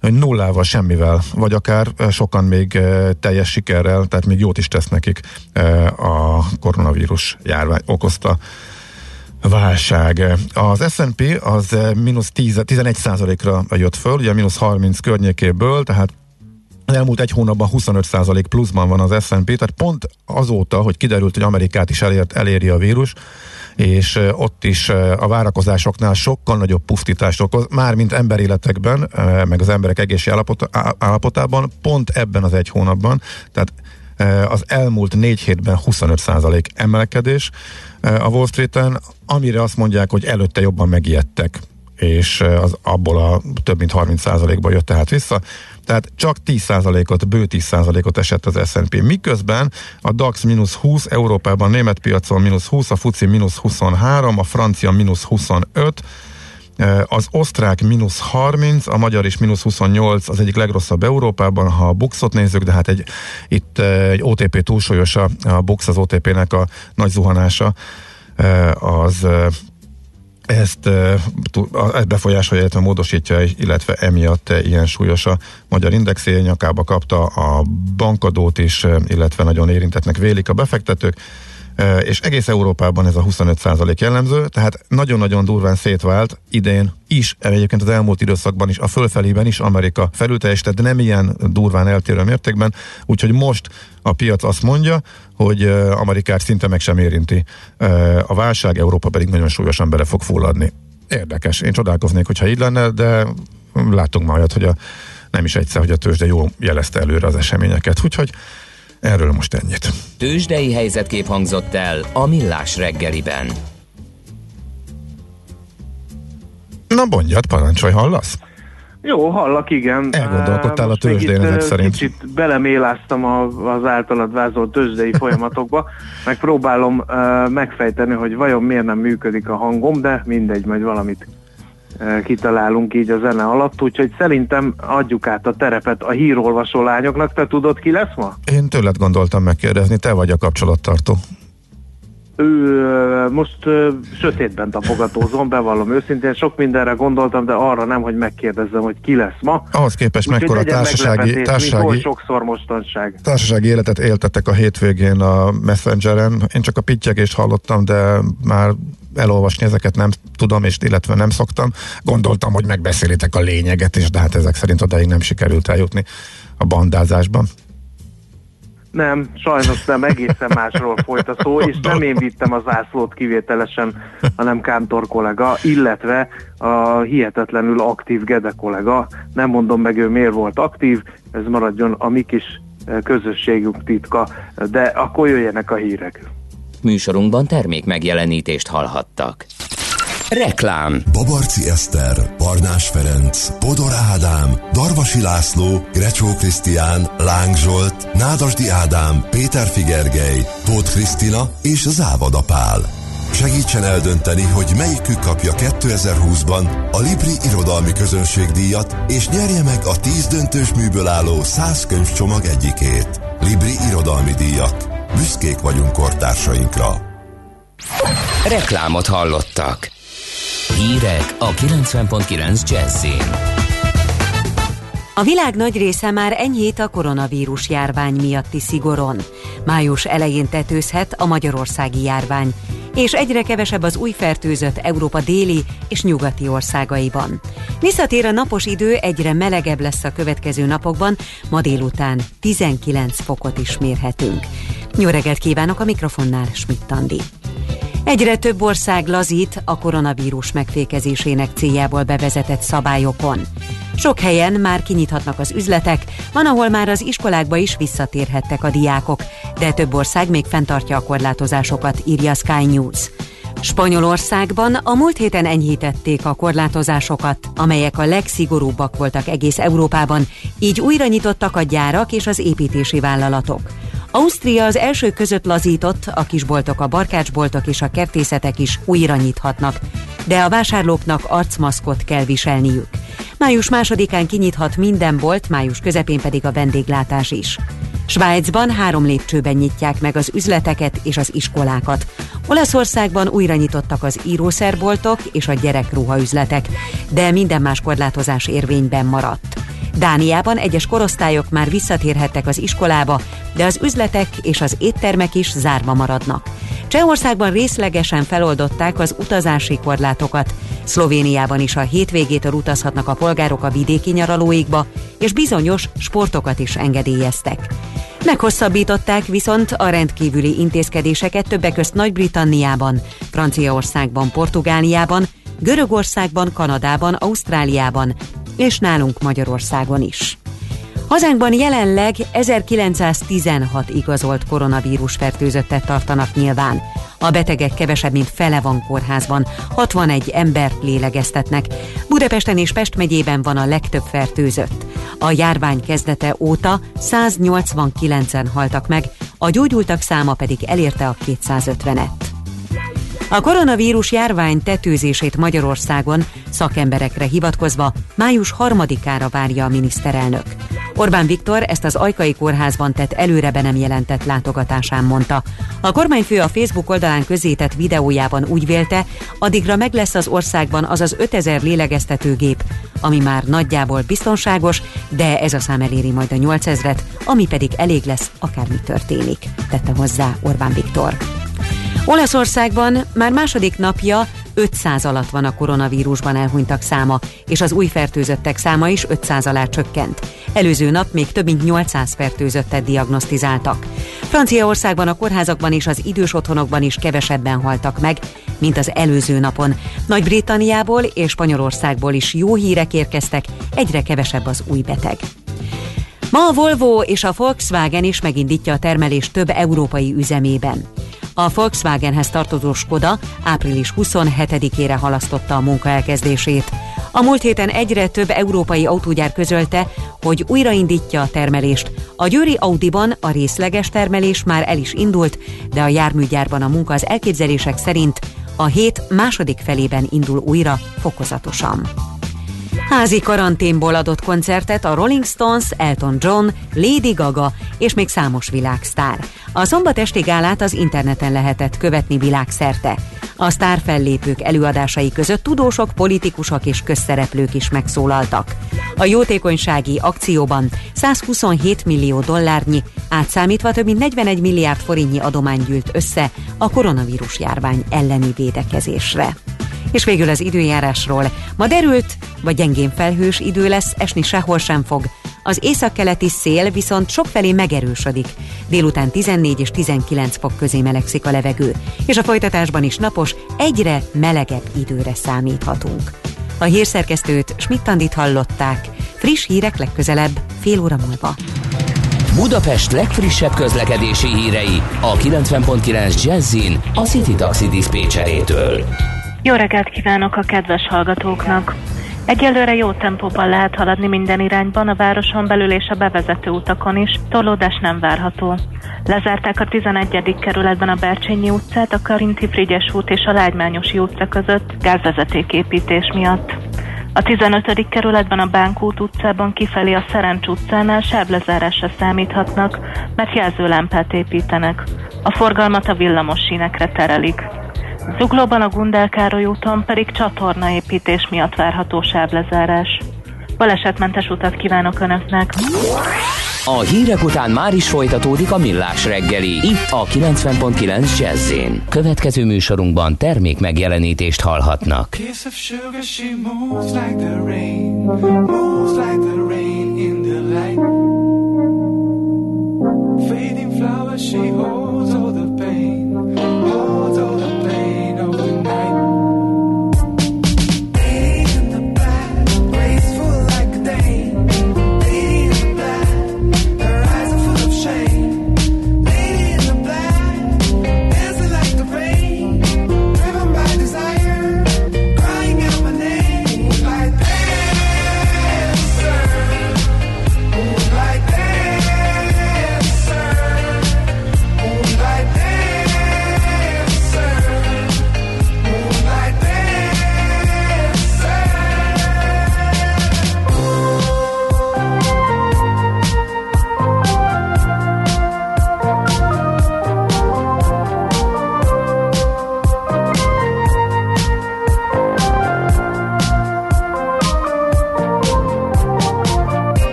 nullával, semmivel, vagy akár sokan még teljes sikerrel, tehát még jót is tesz nekik a koronavírus járvány okozta válság. Az S&P az mínusz 11 ra jött föl, ugye mínusz 30 környékéből, tehát az elmúlt egy hónapban 25% pluszban van az S&P, tehát pont azóta, hogy kiderült, hogy Amerikát is elért, eléri a vírus, és ott is a várakozásoknál sokkal nagyobb pusztítást okoz, már mint emberéletekben, meg az emberek egészség állapotában, pont ebben az egy hónapban, tehát az elmúlt négy hétben 25% emelkedés a Wall Street-en, amire azt mondják, hogy előtte jobban megijedtek és az abból a több mint 30%-ba jött tehát vissza tehát csak 10%-ot, bő 10%-ot esett az S&P. Miközben a DAX mínusz 20, Európában, német piacon mínusz 20, a FUCI mínusz 23, a francia mínusz 25, eh, az osztrák mínusz 30, a magyar is mínusz 28, az egyik legrosszabb Európában, ha a Buxot nézzük, de hát egy, itt egy OTP túlsúlyos a, a Bux, az OTP-nek a nagy zuhanása, az ezt, ezt befolyásolja, illetve módosítja, illetve emiatt ilyen súlyos a magyar indexé nyakába kapta a bankadót is, illetve nagyon érintetnek vélik a befektetők és egész Európában ez a 25% jellemző, tehát nagyon-nagyon durván szétvált idén is, egyébként az elmúlt időszakban is, a fölfelében is Amerika felülteljesített, de nem ilyen durván eltérő mértékben, úgyhogy most a piac azt mondja, hogy Amerikát szinte meg sem érinti. A válság, Európa pedig nagyon súlyosan bele fog fulladni. Érdekes, én csodálkoznék, hogyha így lenne, de látunk majd, hogy a, nem is egyszer, hogy a tőzsde jól jelezte előre az eseményeket, úgyhogy Erről most ennyit. Tőzsdei helyzetkép hangzott el a Millás reggeliben. Na mondjad, parancsolj, hallasz? Jó, hallak, igen. Elgondolkodtál a tőzsdén ezek szerint. Kicsit beleméláztam az általad vázolt tőzsdei folyamatokba, (laughs) megpróbálom megfejteni, hogy vajon miért nem működik a hangom, de mindegy, majd valamit kitalálunk így a zene alatt, úgyhogy szerintem adjuk át a terepet a hírolvasó lányoknak. Te tudod, ki lesz ma? Én tőled gondoltam megkérdezni, te vagy a kapcsolattartó. Ő, most ö, sötétben tapogatózom, bevallom őszintén, sok mindenre gondoltam, de arra nem, hogy megkérdezzem, hogy ki lesz ma. Ahhoz képest Úgy, mekkora társasági, társasági, sokszor mostanság. társasági életet éltetek a hétvégén a Messengeren. Én csak a pittyegést hallottam, de már elolvasni ezeket nem tudom, és illetve nem szoktam. Gondoltam, hogy megbeszélitek a lényeget, és de hát ezek szerint odáig nem sikerült eljutni a bandázásban. Nem, sajnos nem, egészen másról folyt a szó, és nem én vittem az zászlót kivételesen, hanem Kántor kollega, illetve a hihetetlenül aktív Gede kollega. Nem mondom meg ő miért volt aktív, ez maradjon a mi kis közösségünk titka, de akkor jöjjenek a hírek. Műsorunkban termék megjelenítést hallhattak. Reklám Babarci Eszter, Barnás Ferenc, Podor Ádám, Darvasi László, Grecsó Krisztián, Láng Zsolt, Nádasdi Ádám, Péter Figergely, Tóth Krisztina és Závada Pál. Segítsen eldönteni, hogy melyikük kapja 2020-ban a Libri Irodalmi Közönségdíjat, és nyerje meg a 10 döntős műből álló 100 könyvcsomag egyikét. Libri Irodalmi Díjak. Büszkék vagyunk kortársainkra. Reklámot hallottak. Hírek a 90.9 Jazzin. A világ nagy része már enyhít a koronavírus járvány miatti szigoron. Május elején tetőzhet a magyarországi járvány, és egyre kevesebb az új fertőzött Európa déli és nyugati országaiban. Visszatér a napos idő, egyre melegebb lesz a következő napokban, ma délután 19 fokot is mérhetünk. Jó kívánok a mikrofonnál, Schmidt Andi. Egyre több ország lazít a koronavírus megfékezésének céljából bevezetett szabályokon. Sok helyen már kinyithatnak az üzletek, van, ahol már az iskolákba is visszatérhettek a diákok, de több ország még fenntartja a korlátozásokat, írja Sky News. Spanyolországban a múlt héten enyhítették a korlátozásokat, amelyek a legszigorúbbak voltak egész Európában, így újra nyitottak a gyárak és az építési vállalatok. Ausztria az első között lazított, a kisboltok, a barkácsboltok és a kertészetek is újra nyithatnak, de a vásárlóknak arcmaszkot kell viselniük. Május másodikán kinyithat minden bolt, május közepén pedig a vendéglátás is. Svájcban három lépcsőben nyitják meg az üzleteket és az iskolákat. Olaszországban újra nyitottak az írószerboltok és a gyerekruhaüzletek, de minden más korlátozás érvényben maradt. Dániában egyes korosztályok már visszatérhettek az iskolába, de az üzletek és az éttermek is zárva maradnak. Csehországban részlegesen feloldották az utazási korlátokat. Szlovéniában is a hétvégétől utazhatnak a polgárok a vidéki nyaralóikba, és bizonyos sportokat is engedélyeztek. Meghosszabbították viszont a rendkívüli intézkedéseket többek közt Nagy-Britanniában, Franciaországban, Portugáliában, Görögországban, Kanadában, Ausztráliában és nálunk Magyarországon is. Hazánkban jelenleg 1916 igazolt koronavírus fertőzöttet tartanak nyilván. A betegek kevesebb, mint fele van kórházban, 61 embert lélegeztetnek. Budapesten és Pest megyében van a legtöbb fertőzött. A járvány kezdete óta 189-en haltak meg, a gyógyultak száma pedig elérte a 250-et. A koronavírus járvány tetőzését Magyarországon szakemberekre hivatkozva május harmadikára várja a miniszterelnök. Orbán Viktor ezt az Ajkai Kórházban tett előre be nem jelentett látogatásán mondta. A kormányfő a Facebook oldalán közzétett videójában úgy vélte, addigra meg lesz az országban az az 5000 lélegeztetőgép, ami már nagyjából biztonságos, de ez a szám eléri majd a 8000-et, ami pedig elég lesz, akármi történik, tette hozzá Orbán Viktor. Olaszországban már második napja 500 alatt van a koronavírusban elhunytak száma, és az új fertőzöttek száma is 500 alá csökkent. Előző nap még több mint 800 fertőzöttet diagnosztizáltak. Franciaországban a kórházakban és az idős otthonokban is kevesebben haltak meg, mint az előző napon. Nagy-Britanniából és Spanyolországból is jó hírek érkeztek, egyre kevesebb az új beteg. Ma a Volvo és a Volkswagen is megindítja a termelést több európai üzemében. A Volkswagenhez tartozó Skoda április 27-ére halasztotta a munka elkezdését. A múlt héten egyre több európai autógyár közölte, hogy újraindítja a termelést. A győri Audiban a részleges termelés már el is indult, de a járműgyárban a munka az elképzelések szerint a hét második felében indul újra fokozatosan. Házi karanténból adott koncertet a Rolling Stones, Elton John, Lady Gaga és még számos világsztár. A szombat esti gálát az interneten lehetett követni világszerte. A sztárfellépők előadásai között tudósok, politikusok és közszereplők is megszólaltak. A jótékonysági akcióban 127 millió dollárnyi, átszámítva több mint 41 milliárd forintnyi adomány gyűlt össze a koronavírus járvány elleni védekezésre. És végül az időjárásról. Ma derült, vagy gyengén felhős idő lesz, esni sehol sem fog. Az északkeleti szél viszont sokfelé megerősödik. Délután 14 és 19 fok közé melegszik a levegő, és a folytatásban is napos, egyre melegebb időre számíthatunk. A hírszerkesztőt Schmidt-Tandit hallották. Friss hírek legközelebb, fél óra múlva. Budapest legfrissebb közlekedési hírei a 90.9 Jazzin a City Taxi Dispécsejétől. Jó reggelt kívánok a kedves hallgatóknak! Egyelőre jó tempóban lehet haladni minden irányban, a városon belül és a bevezető utakon is, torlódás nem várható. Lezárták a 11. kerületben a Bercsényi utcát, a Karinti Frigyes út és a Lágymányosi utca között gázvezetéképítés miatt. A 15. kerületben a Bánkút utcában kifelé a Szerencs utcánál sávlezárásra számíthatnak, mert jelzőlámpát építenek. A forgalmat a villamos sínekre terelik. Zuglóban a Gundel Károly úton pedig csatornaépítés miatt várható sávlezárás. Balesetmentes utat kívánok Önöknek! A hírek után már is folytatódik a millás reggeli, itt a 90.9 jazz Következő műsorunkban termék megjelenítést hallhatnak. Of sugar, she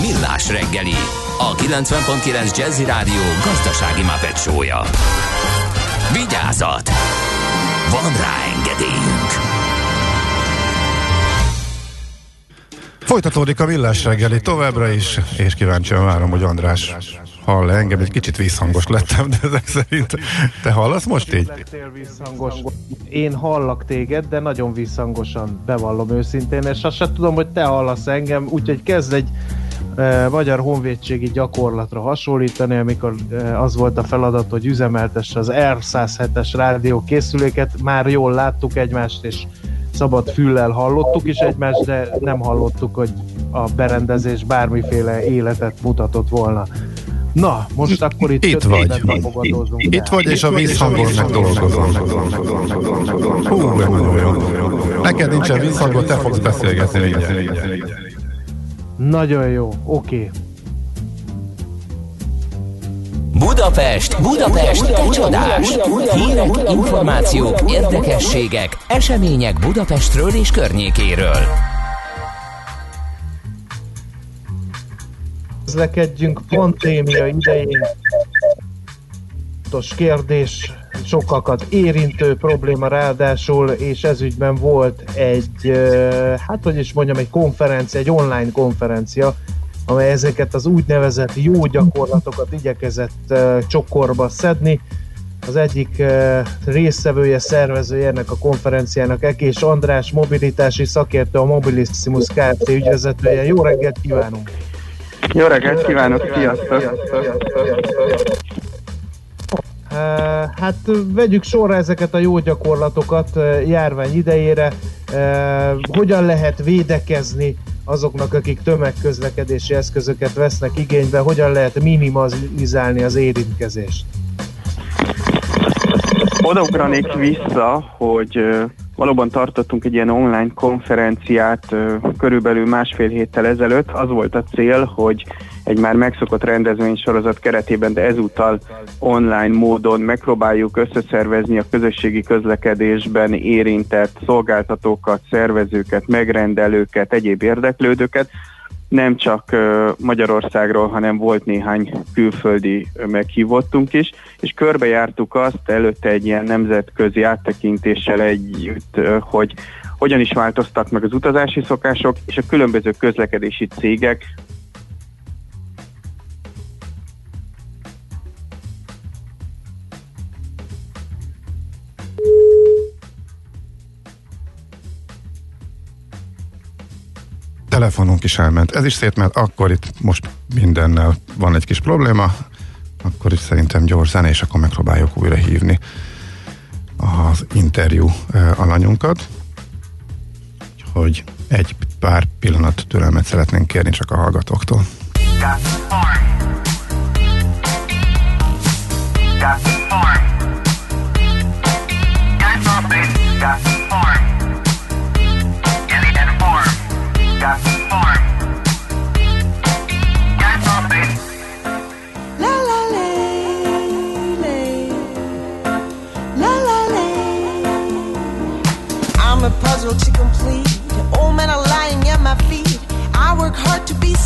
Millás reggeli, a 90.9 Jazzy Rádió gazdasági mapetsója. Vigyázat! Van rá engedélyünk! Folytatódik a villás reggeli továbbra is, és kíváncsian várom, hogy András hall engem, egy kicsit visszhangos lettem, de ezek szerint te hallasz most így? Én hallak téged, de nagyon visszhangosan bevallom őszintén, és azt sem tudom, hogy te hallasz engem, úgyhogy kezd egy magyar honvédségi gyakorlatra hasonlítani, amikor az volt a feladat, hogy üzemeltesse az R107-es rádió készüléket, már jól láttuk egymást, és szabad füllel hallottuk is egymást, de nem hallottuk, hogy a berendezés bármiféle életet mutatott volna. Na, most akkor itt, Itt vagy. Itt vagy, és a vízhangon megdolgozom. Hú, de nagyon jó. Neked nincsen vízhangod, te fogsz beszélgetni. Nagyon jó, oké. Budapest, Budapest, te csodás! Hírek, információk, érdekességek, események Budapestről és környékéről. Közlekedjünk pandémia idején. Fontos kérdés, sokakat érintő probléma ráadásul, és ezügyben volt egy, hát hogy is mondjam, egy konferencia, egy online konferencia, amely ezeket az úgynevezett jó gyakorlatokat igyekezett csokorba szedni. Az egyik résztvevője, szervezője ennek a konferenciának Ekés András, mobilitási szakértő, a Mobilissimus Kft. ügyvezetője. Jó reggelt kívánunk! Jó reggelt kívánok, sziasztok! Hát vegyük sorra ezeket a jó gyakorlatokat járvány idejére. Hogyan lehet védekezni azoknak, akik tömegközlekedési eszközöket vesznek igénybe, hogyan lehet minimalizálni az érintkezést? Odaugranék vissza, hogy valóban tartottunk egy ilyen online konferenciát körülbelül másfél héttel ezelőtt. Az volt a cél, hogy egy már megszokott rendezvénysorozat keretében, de ezúttal online módon megpróbáljuk összeszervezni a közösségi közlekedésben érintett szolgáltatókat, szervezőket, megrendelőket, egyéb érdeklődőket, nem csak Magyarországról, hanem volt néhány külföldi meghívottunk is, és körbejártuk azt előtte egy ilyen nemzetközi áttekintéssel együtt, hogy hogyan is változtak meg az utazási szokások, és a különböző közlekedési cégek Telefonunk is elment. Ez is szét, mert akkor itt most mindennel van egy kis probléma, akkor is szerintem gyors zene, és akkor megpróbáljuk újra hívni az interjú alanyunkat. Hogy egy pár pillanat türelmet szeretnénk kérni csak a hallgatóktól. La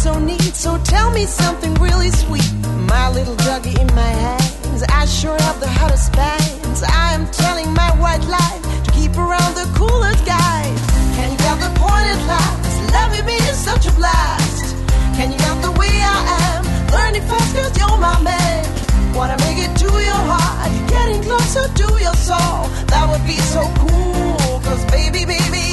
so neat, so tell me something really sweet. My little doggy in my hands, I sure have the hottest bands. I am telling my white lie to keep around the coolest guys. Can you get the point at last? Loving me is such a blast. Can you get the way I am? Learning fast cause you're my man. Wanna make it to your heart, getting closer to your soul. That would be so cool. Cause baby, baby,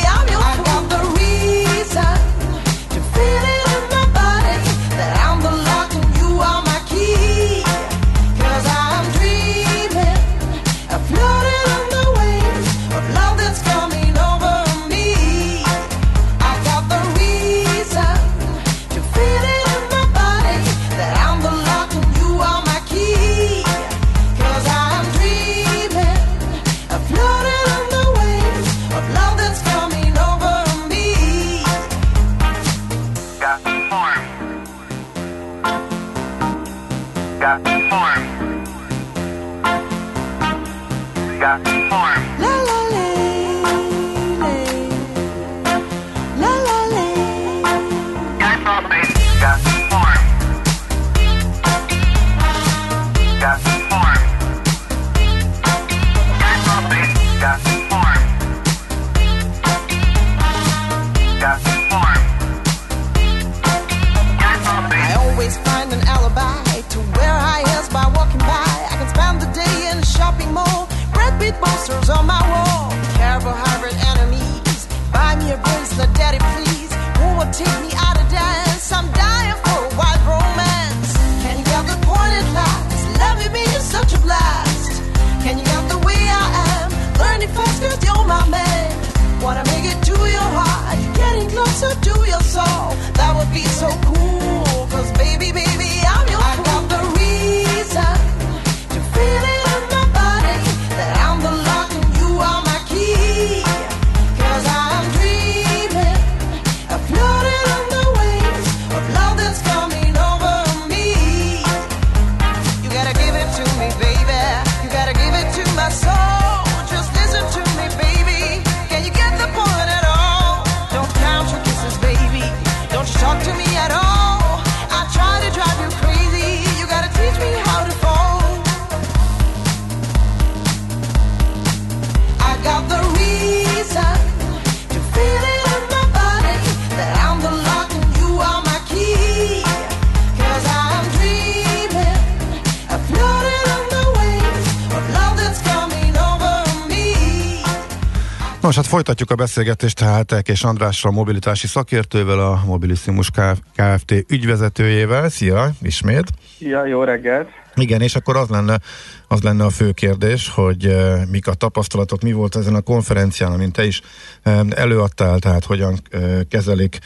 folytatjuk a beszélgetést tehát és Andrással, mobilitási szakértővel, a Mobilissimus Kft. ügyvezetőjével. Szia, ismét. Ja, jó reggelt! Igen, és akkor az lenne, az lenne a fő kérdés, hogy uh, mik a tapasztalatok, mi volt ezen a konferencián, amint te is uh, előadtál, tehát hogyan uh, kezelik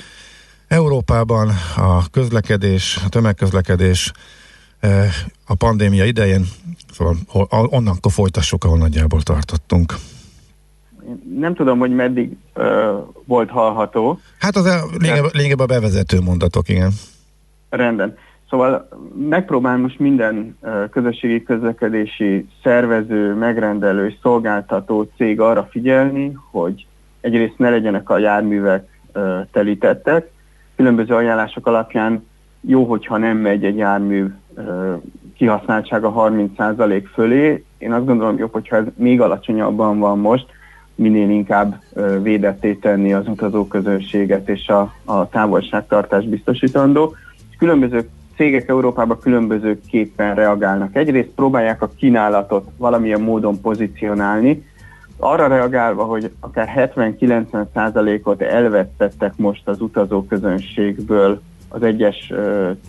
Európában a közlekedés, a tömegközlekedés uh, a pandémia idején, szóval onnantól folytassuk, ahol nagyjából tartottunk. Nem tudom, hogy meddig ö, volt hallható. Hát az a lényegében, lényegében a bevezető mondatok, igen. Rendben. Szóval megpróbál most minden ö, közösségi közlekedési szervező, megrendelő és szolgáltató cég arra figyelni, hogy egyrészt ne legyenek a járművek ö, telítettek. Különböző ajánlások alapján jó, hogyha nem megy egy jármű ö, kihasználtsága 30% fölé. Én azt gondolom jobb, hogyha ez még alacsonyabban van most, minél inkább védetté tenni az utazóközönséget és a, a távolságtartást biztosítandó. Különböző cégek Európában különbözőképpen reagálnak. Egyrészt próbálják a kínálatot valamilyen módon pozícionálni, arra reagálva, hogy akár 70-90%-ot elvesztettek most az utazóközönségből az egyes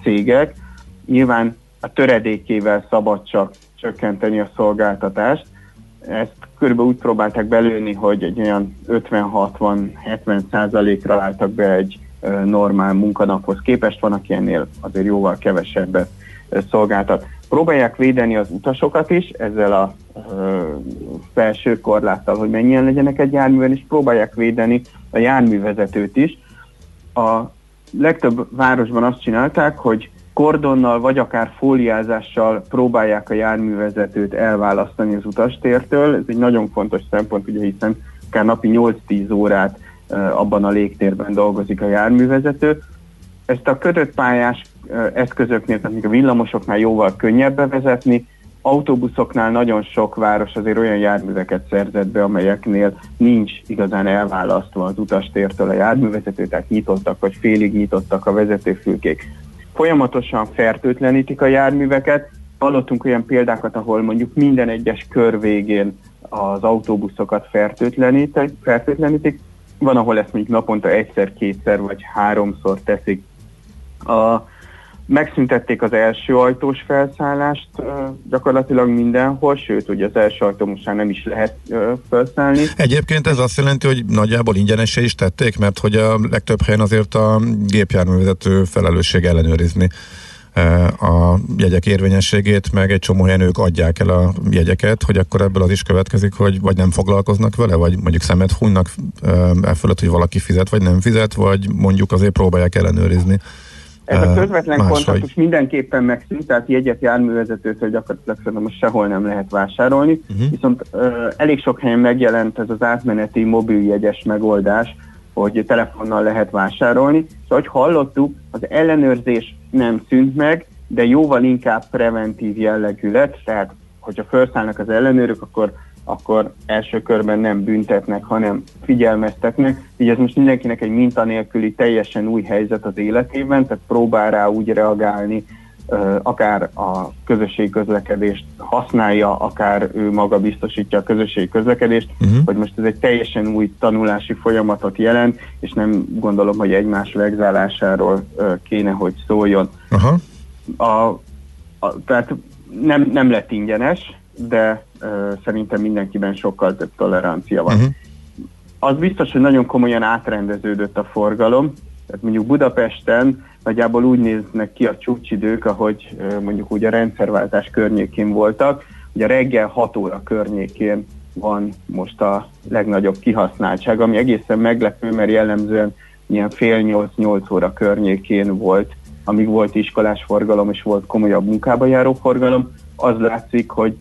cégek, nyilván a töredékével szabad csak csökkenteni a szolgáltatást. Ezt körülbelül úgy próbálták belőni, hogy egy olyan 50-60-70 százalékra álltak be egy normál munkanaphoz képest, van, aki ennél azért jóval kevesebbet szolgáltat. Próbálják védeni az utasokat is ezzel a felső korláttal, hogy mennyien legyenek egy járművel, és próbálják védeni a járművezetőt is. A legtöbb városban azt csinálták, hogy kordonnal vagy akár fóliázással próbálják a járművezetőt elválasztani az utastértől. Ez egy nagyon fontos szempont, ugye hiszen akár napi 8-10 órát abban a légtérben dolgozik a járművezető. Ezt a kötött pályás eszközöknél, tehát a villamosoknál jóval könnyebb bevezetni, autóbuszoknál nagyon sok város azért olyan járműveket szerzett be, amelyeknél nincs igazán elválasztva az utastértől a járművezető, tehát nyitottak vagy félig nyitottak a vezetőfülkék folyamatosan fertőtlenítik a járműveket. Hallottunk olyan példákat, ahol mondjuk minden egyes kör végén az autóbuszokat fertőtlenítik, fertőtlenítik. Van, ahol ezt mondjuk naponta egyszer, kétszer vagy háromszor teszik. A, megszüntették az első ajtós felszállást gyakorlatilag mindenhol, sőt, ugye az első ajtó most már nem is lehet felszállni. Egyébként ez azt jelenti, hogy nagyjából ingyenesen is tették, mert hogy a legtöbb helyen azért a gépjárművezető felelősség ellenőrizni a jegyek érvényességét, meg egy csomó helyen ők adják el a jegyeket, hogy akkor ebből az is következik, hogy vagy nem foglalkoznak vele, vagy mondjuk szemet hunynak e fölött, hogy valaki fizet, vagy nem fizet, vagy mondjuk azért próbálják ellenőrizni. Ez a közvetlen Máshogy. kontaktus mindenképpen megszűnt, tehát jegyet járművezetőtől gyakorlatilag szerintem most sehol nem lehet vásárolni, uh-huh. viszont uh, elég sok helyen megjelent ez az átmeneti mobiljegyes megoldás, hogy telefonnal lehet vásárolni. Szóval, hogy hallottuk, az ellenőrzés nem szűnt meg, de jóval inkább preventív jellegű lett, tehát hogyha felszállnak az ellenőrök, akkor akkor első körben nem büntetnek, hanem figyelmeztetnek. Így ez most mindenkinek egy mintanélküli, teljesen új helyzet az életében, tehát próbál rá úgy reagálni, akár a közösségi közlekedést használja, akár ő maga biztosítja a közösségi közlekedést, uh-huh. hogy most ez egy teljesen új tanulási folyamatot jelent, és nem gondolom, hogy egymás vegzálásáról kéne, hogy szóljon. Aha. A, a, tehát nem, nem lett ingyenes, de szerintem mindenkiben sokkal több tolerancia van. Uh-huh. Az biztos, hogy nagyon komolyan átrendeződött a forgalom, tehát mondjuk Budapesten nagyjából úgy néznek ki a csúcsidők, ahogy mondjuk úgy a rendszerváltás környékén voltak, ugye reggel 6 óra környékén van most a legnagyobb kihasználtság, ami egészen meglepő, mert jellemzően ilyen fél nyolc-nyolc óra környékén volt, amíg volt iskolás forgalom és volt komolyabb munkába járó forgalom, az látszik, hogy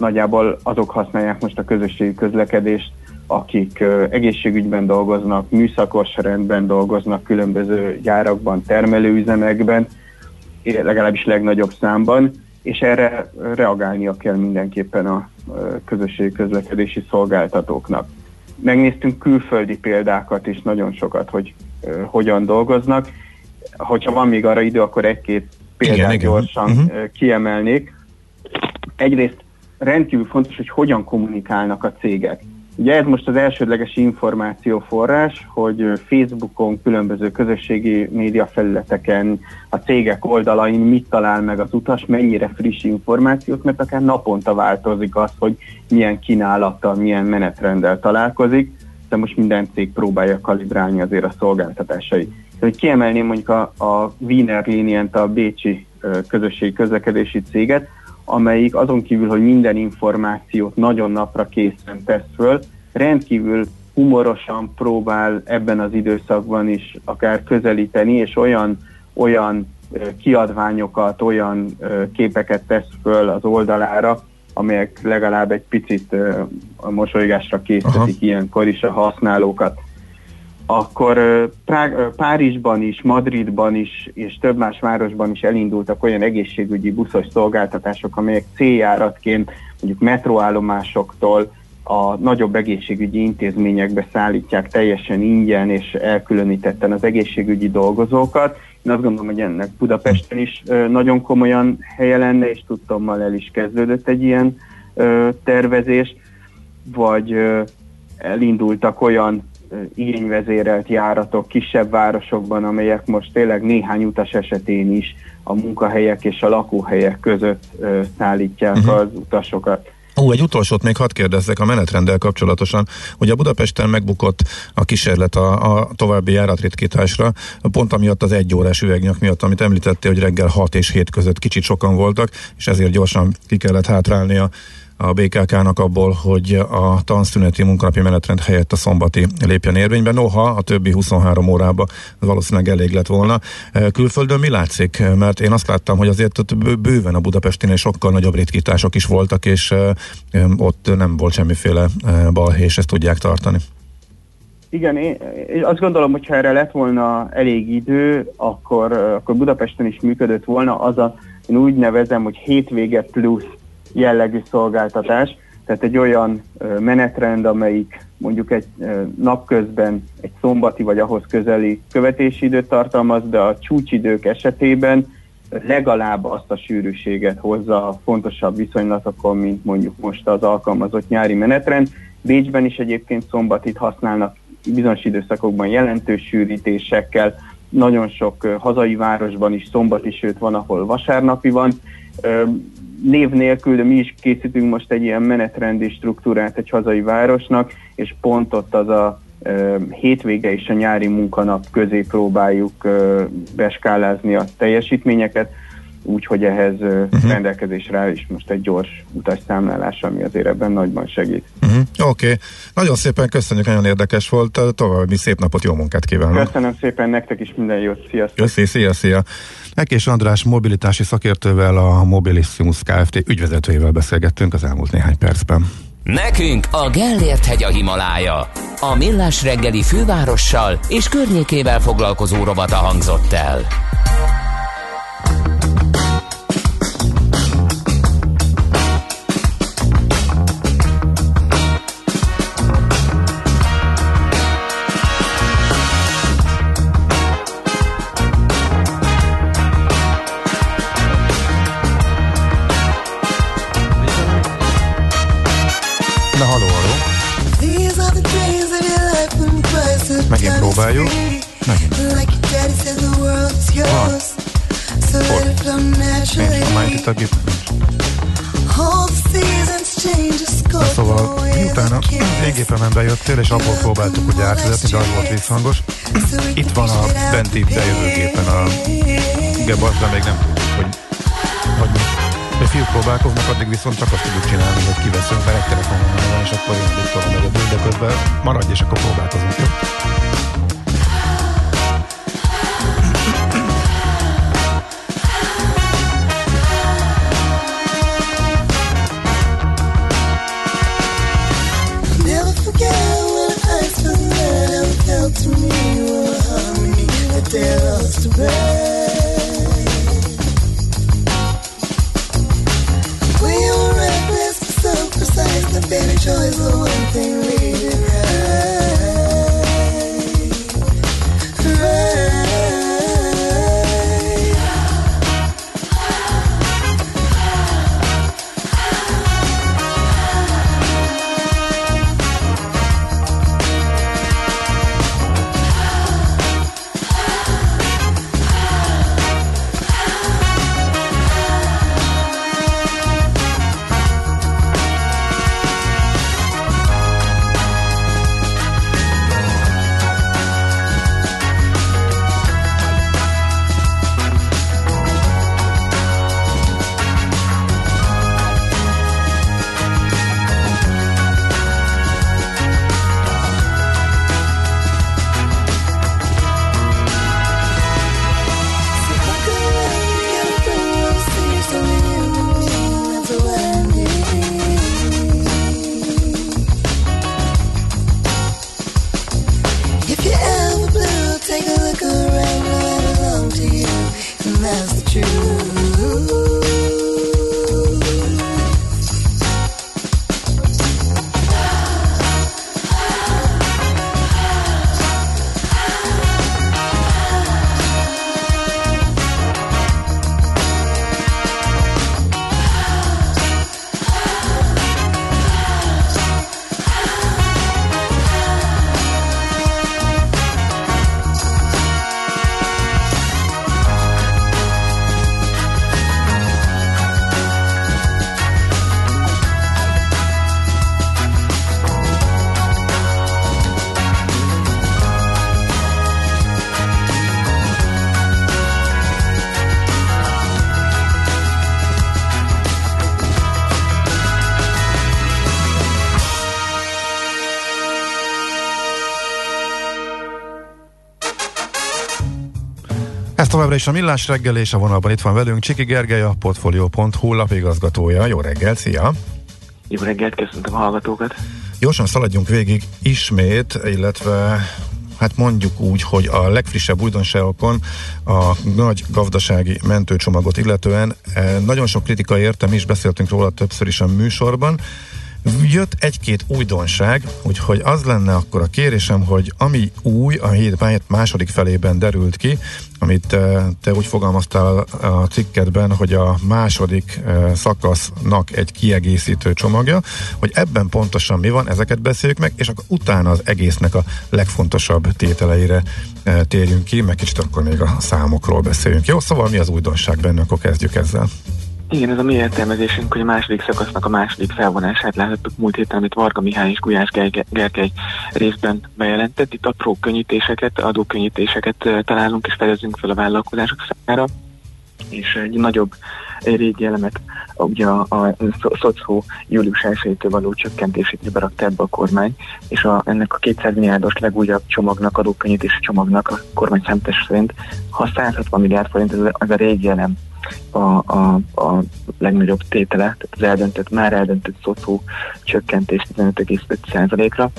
nagyjából azok használják most a közösségi közlekedést, akik egészségügyben dolgoznak, műszakos rendben dolgoznak, különböző gyárakban, termelőüzemekben, legalábbis legnagyobb számban, és erre reagálnia kell mindenképpen a közösségi közlekedési szolgáltatóknak. Megnéztünk külföldi példákat is nagyon sokat, hogy hogyan dolgoznak. Hogyha van még arra idő, akkor egy-két példát Igen, igen. gyorsan Mhm. ö, kiemelnék. Egyrészt rendkívül fontos, hogy hogyan kommunikálnak a cégek. Ugye ez most az elsődleges információforrás, hogy Facebookon, különböző közösségi média felületeken, a cégek oldalain mit talál meg az utas, mennyire friss információt, mert akár naponta változik az, hogy milyen kínálattal, milyen menetrenddel találkozik, de most minden cég próbálja kalibrálni azért a szolgáltatásai. De hogy kiemelném mondjuk a, a Wiener Linient, a bécsi közösségi közlekedési céget, amelyik azon kívül, hogy minden információt nagyon napra készen tesz föl, rendkívül humorosan próbál ebben az időszakban is akár közelíteni, és olyan, olyan kiadványokat, olyan képeket tesz föl az oldalára, amelyek legalább egy picit a mosolygásra készítik Aha. ilyenkor is a használókat akkor ö, Prá- ö, Párizsban is, Madridban is, és több más városban is elindultak olyan egészségügyi buszos szolgáltatások, amelyek céljáratként mondjuk metróállomásoktól a nagyobb egészségügyi intézményekbe szállítják teljesen ingyen és elkülönítetten az egészségügyi dolgozókat. Én azt gondolom, hogy ennek Budapesten is nagyon komolyan helye lenne, és tudtommal el is kezdődött egy ilyen tervezés, vagy elindultak olyan igényvezérelt járatok kisebb városokban, amelyek most tényleg néhány utas esetén is a munkahelyek és a lakóhelyek között szállítják Mhm. az utasokat. Ó, egy utolsót még hadd kérdezzek a menetrenddel kapcsolatosan. Ugye Budapesten megbukott a kísérlet a, a további járatritkításra, pont amiatt az egy órás üvegnyak miatt, amit említettél, hogy reggel 6 és 7 között kicsit sokan voltak, és ezért gyorsan ki kellett hátrálnia a BKK-nak abból, hogy a tanszüneti munkanapi menetrend helyett a szombati lépjen érvénybe. Noha a többi 23 órába valószínűleg elég lett volna. E, Külföldön mi látszik? Mert én azt láttam, hogy azért ott bő- bőven a Budapesten sokkal nagyobb ritkítások is voltak, és e, e, ott nem volt semmiféle balhé, és ezt tudják tartani. Igen, én azt gondolom, hogy ha erre lett volna elég idő, akkor, akkor Budapesten is működött volna az a, én úgy nevezem, hogy hétvége plusz jellegű szolgáltatás, tehát egy olyan menetrend, amelyik mondjuk egy napközben egy szombati vagy ahhoz közeli követési időt tartalmaz, de a csúcsidők esetében legalább azt a sűrűséget hozza a fontosabb viszonylatokon, mint mondjuk most az alkalmazott nyári menetrend. Bécsben is egyébként szombatit használnak bizonyos időszakokban jelentős sűrítésekkel, nagyon sok hazai városban is szombati, sőt van, ahol vasárnapi van. Név nélkül, de mi is készítünk most egy ilyen menetrendi struktúrát egy hazai városnak, és pont ott az a hétvége és a nyári munkanap közé próbáljuk beskálázni a teljesítményeket, úgyhogy ehhez uh-huh. rendelkezésre áll is most egy gyors utasszámlálás, ami azért ebben nagyban segít. Uh-huh. Oké, okay. nagyon szépen köszönjük, nagyon érdekes volt, további szép napot, jó munkát kívánok! Köszönöm szépen nektek is minden jót, sziasztok! Köszi, szia, szia! Ekés András mobilitási szakértővel, a Mobilissimus Kft. ügyvezetőjével beszélgettünk az elmúlt néhány percben. Nekünk a Gellért hegy a Himalája. A Millás reggeli fővárossal és környékével foglalkozó rovata hangzott el megint próbáljuk. Megint. Na, scope. Szóval miután a én gépemen bejöttél, és abból próbáltuk ugye átvezetni, de az volt visszhangos. Itt van a benti bejövőgépen a Gebart, de még nem tudjuk, hogy, hogy mi. A fiúk próbálkoznak, addig viszont csak azt tudjuk csinálni, hogy kiveszünk, mert egy telefonon van, és akkor én addig tudom egyedül, de közben maradj, és akkor próbálkozunk, jó? Továbbra is a Millás reggel, és a vonalban itt van velünk Csiki Gergely, a Portfolio.hu lapigazgatója. Jó reggel, szia! Jó reggelt, köszöntöm a hallgatókat. Gyorsan szaladjunk végig ismét, illetve hát mondjuk úgy, hogy a legfrissebb újdonságokon a nagy gazdasági mentőcsomagot illetően eh, nagyon sok kritika érte, mi is beszéltünk róla többször is a műsorban. Jött egy-két újdonság, úgyhogy az lenne akkor a kérésem, hogy ami új a hét második felében derült ki, amit eh, te úgy fogalmaztál a cikkedben, hogy a második eh, szakasznak egy kiegészítő csomagja, hogy ebben pontosan mi van, ezeket beszéljük meg, és akkor utána az egésznek a legfontosabb tételeire eh, térjünk ki, meg kicsit akkor még a számokról beszéljünk. Jó, szóval mi az újdonság benne, akkor kezdjük ezzel. Igen, ez a mi értelmezésünk, hogy a második szakasznak a második felvonását láthattuk múlt héten, amit Varga Mihály és Gulyás Gerge- Gergely részben bejelentett. Itt apró könnyítéseket, adókönnyítéseket találunk és fedezünk fel a vállalkozások számára, és egy nagyobb régi elemet, ugye a, a szocó július 1 való csökkentését is berakta ebbe a kormány, és a, ennek a 200 milliárdos legújabb csomagnak, adókönnyítési csomagnak a kormány számítás szerint, ha 160 milliárd forint, az, az a régi elem a, a, a legnagyobb tétele, tehát az eldöntött, már eldöntött szocó csökkentés 15,5%-ra,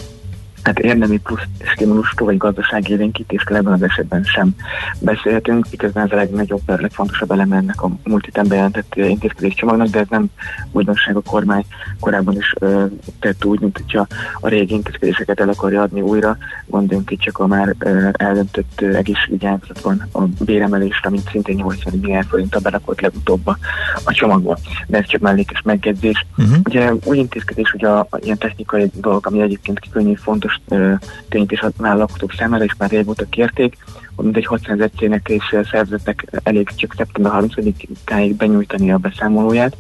Hát érdemi plusz stimulustól vagy gazdasági élénkítésről ebben az esetben sem beszélhetünk, miközben ez a legnagyobb, a legfontosabb eleme ennek a múlt héten bejelentett eh, intézkedés csomagnak, de ez nem újdonság a kormány korábban is ö, tett úgy, mint hogyha a régi intézkedéseket el akarja adni újra. Gondoljunk itt csak a már ö, eldöntött ö, egészségügyi ágazatban a béremelésre, mint szintén 80 milliárd forint belakott legutóbb a, a csomagba. De ez csak mellékes megjegyzés. Uh-huh. Ugye új intézkedés, hogy a, a ilyen technikai dolog, ami egyébként könnyű fontos forintos ö, könnyítés a vállalkozók számára, és már régóta kérték, hogy mindegy 600 ezer cégnek és szervezetnek elég csak szeptember 30-áig benyújtani a beszámolóját,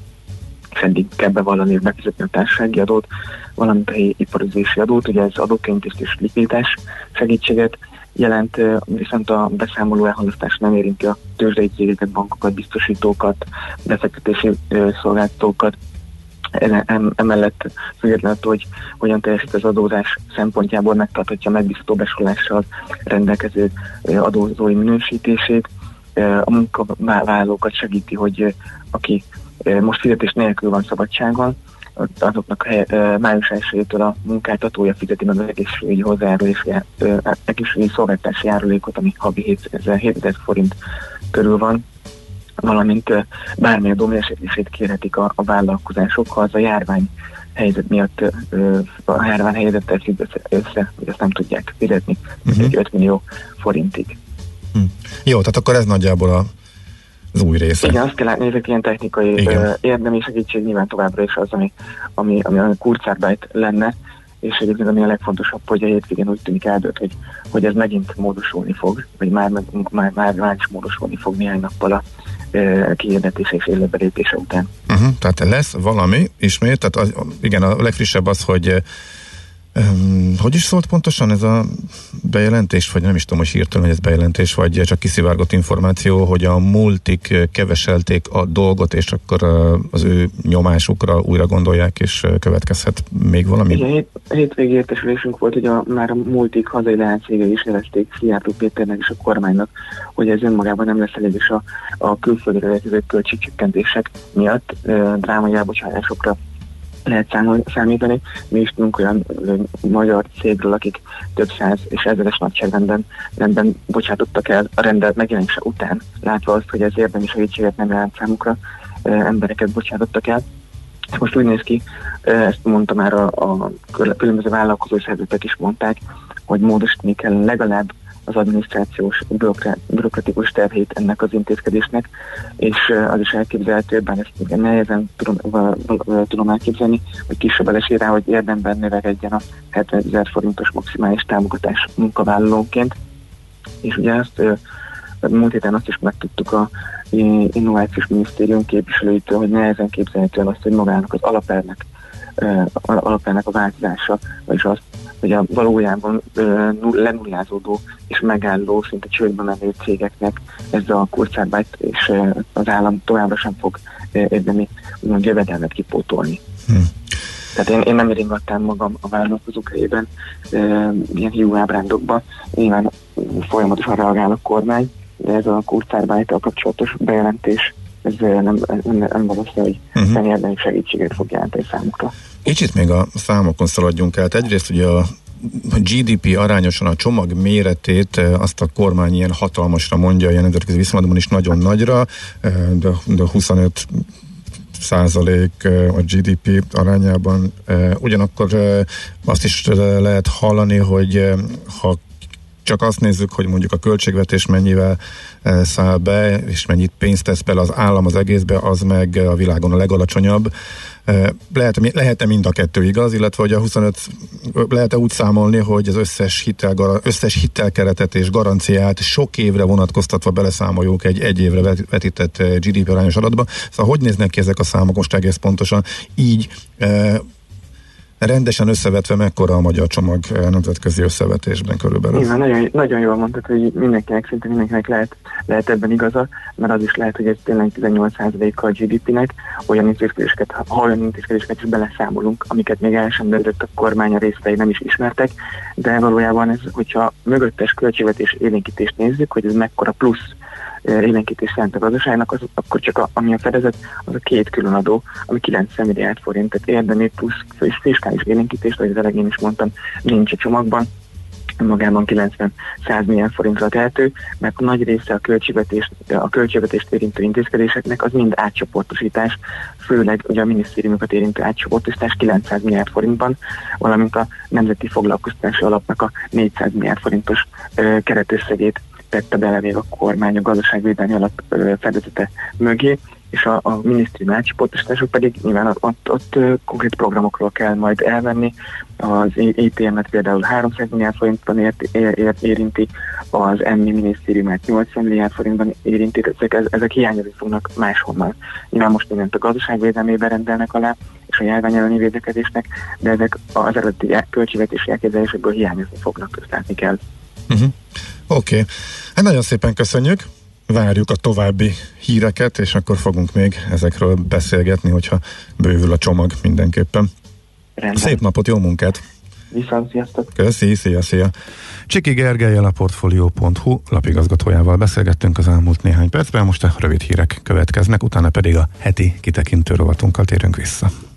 és eddig kell bevallani és befizetni a társasági adót, valamint a helyi adót, ugye ez adókönnyítést és likviditás segítséget jelent, viszont a beszámoló elhalasztás nem érinti a tőzsdei cégeket, bankokat, biztosítókat, befektetési szolgáltatókat, emellett függetlenül hogy hogyan teljesít az adózás szempontjából megtarthatja megbízható besorolással rendelkező adózói minősítését. A munkavállalókat segíti, hogy aki most fizetés nélkül van szabadságon, azoknak május 1-től a munkáltatója fizeti meg az egészségügyi hozzájárulás, ö, egészségügyi szolgáltási járulékot, ami havi 7000 7000 forint körül van valamint bármilyen adómérséklését kérhetik a, a vállalkozások, ha az a járvány helyzet miatt a járvány helyzettel függ össze, össze, hogy ezt nem tudják fizetni, uh-huh. egy 5 millió forintig. Jó, tehát akkor ez nagyjából a, az új része. Igen, azt kell látni, ezek ilyen technikai Igen. ö, érdemi segítség nyilván továbbra is az, ami, ami, ami a kurzarbeit lenne, és egyébként ami a legfontosabb, hogy a hétvégén úgy tűnik eldőlt, hogy, hogy ez megint módosulni fog, vagy már, már, már, már is módosulni fog néhány nappal a kihirdetése és életbelépése után. Uh-huh, tehát lesz valami ismét, tehát az, igen, a legfrissebb az, hogy um, hogy is szólt pontosan ez a bejelentés, vagy nem is tudom, hogy hirtelen, hogy ez bejelentés, vagy csak kiszivárgott információ, hogy a multik eh, keveselték a dolgot, és akkor eh, az ő nyomásukra újra gondolják, és eh, következhet még valami? Igen, hét, hétvégi értesülésünk volt, hogy a, már a múltig hazai leánycége is jelezték Szijjártó Péternek és a kormánynak, hogy ez önmagában nem lesz elég, és a, a külföldre lehetőző költségcsökkentések miatt ö, drámai elbocsátásokra lehet számol, számítani. Mi is tudunk olyan magyar cégről, akik több száz és ezeres nagyságrendben rendben bocsátottak el a rendelet megjelenése után, látva azt, hogy ez érdemi segítséget nem jelent számukra, embereket bocsátottak el. Most úgy néz ki, ezt mondta már a, a kül- különböző vállalkozói szervezetek is mondták, hogy módosítani kell legalább az adminisztrációs bürokra- bürokratikus terhét ennek az intézkedésnek, és az is elképzelhető, bár ezt igen nehezen tudom, va- va- tudom elképzelni, hogy kisebb rá, hogy érdemben növekedjen a 70 ezer forintos maximális támogatás munkavállalóként. És ugye ezt múlt héten azt is megtudtuk a Innovációs Minisztérium képviselőitől, hogy nehezen képzelhető el azt, hogy magának az alapelvnek ö, al- alapelvnek a változása, vagyis azt, hogy a valójában ö, null- lenullázódó és megálló, szinte csődbe menő cégeknek ez a kurzárbájt és ö, az állam továbbra sem fog ö, érdemi úgymond jövedelmet kipótolni. Tehát én, én nem éringattam magam a vállalkozók helyében e, ilyen hiú ábrándokba. Nyilván folyamatosan reagál a kormány, de ez a kurzárbájtal kapcsolatos bejelentés, ez nem, nem, nem valószínű, hogy uh-huh. segítséget fog jelenteni számukra. Kicsit még a számokon szaladjunk el. Egyrészt ugye a GDP arányosan a csomag méretét eh, azt a kormány ilyen hatalmasra mondja, ilyen nemzetközi viszonylatban is nagyon nagyra, eh, de, de 25 százalék eh, a GDP arányában. Ugyanakkor azt is eh, lehet hallani, hogy ha csak azt nézzük, hogy mondjuk a költségvetés mennyivel eh, száll be, és mennyit pénzt tesz bele az állam az egészbe, az meg a világon a legalacsonyabb. Eh, Lehet, lehet-e mind a kettő igaz, illetve hogy a 25 lehet-e úgy számolni, hogy az összes, hitel, összes hitelkeretet és garanciát sok évre vonatkoztatva beleszámoljuk egy egy évre vet- vetített eh, GDP arányos adatba. Szóval hogy néznek ki ezek a számok most egész pontosan? Így rendesen összevetve mekkora a magyar csomag eh, nemzetközi összevetésben körülbelül? Igen, nagyon, nagyon jól mondtad, hogy mindenkinek, szinte mindenkinek lehet, lehet ebben igaza, mert az is lehet, hogy ez tényleg 18%-a a GDP-nek, olyan intézkedéseket, ha olyan intézkedéseket is beleszámolunk, amiket még el sem döntött a kormány a részletei nem is ismertek, de valójában ez, hogyha mögöttes költségvetés élénkítést nézzük, hogy ez mekkora plusz élénkítés jelent a gazdaságnak, az, akkor csak a, ami a fedezet, az a két külön adó, ami 90 milliárd forint, tehát érdemi plusz fiskális élénkítést, ahogy az elején is mondtam, nincs a csomagban, magában 90-100 milliárd forintra tehető, mert a nagy része a költségvetés, a költségvetést érintő intézkedéseknek az mind átcsoportosítás, főleg ugye a minisztériumokat érintő átcsoportosítás 900 milliárd forintban, valamint a Nemzeti Foglalkoztatási Alapnak a 400 milliárd forintos ö, keretösszegét tette bele még a kormány a gazdaságvédelmi alap fedezete mögé, és a, a minisztériumi átcsoportosítások pedig nyilván ott, ott, ott konkrét programokról kell majd elvenni. Az EPM-et például 300 milliárd forintban ért, ér, ér, érinti, az MI minisztériumát 80 milliárd forintban érinti, ezek, ezek hiányozni fognak máshonnan. Nyilván most mindent a gazdaságvédelmébe rendelnek alá, és a járvány elleni védekezésnek, de ezek az eredeti költségvetési elképzelésekből hiányozni fognak, ezt látni kell. Uh-huh. Oké, okay. hát nagyon szépen köszönjük. Várjuk a további híreket, és akkor fogunk még ezekről beszélgetni, hogyha bővül a csomag mindenképpen. Rendben. Szép napot, jó munkát! Viszont, sziasztok! Köszi, szia, szia! Csiki Gergelyel a Portfolio.hu lapigazgatójával beszélgettünk az elmúlt néhány percben, most a rövid hírek következnek, utána pedig a heti kitekintő rovatunkkal térünk vissza.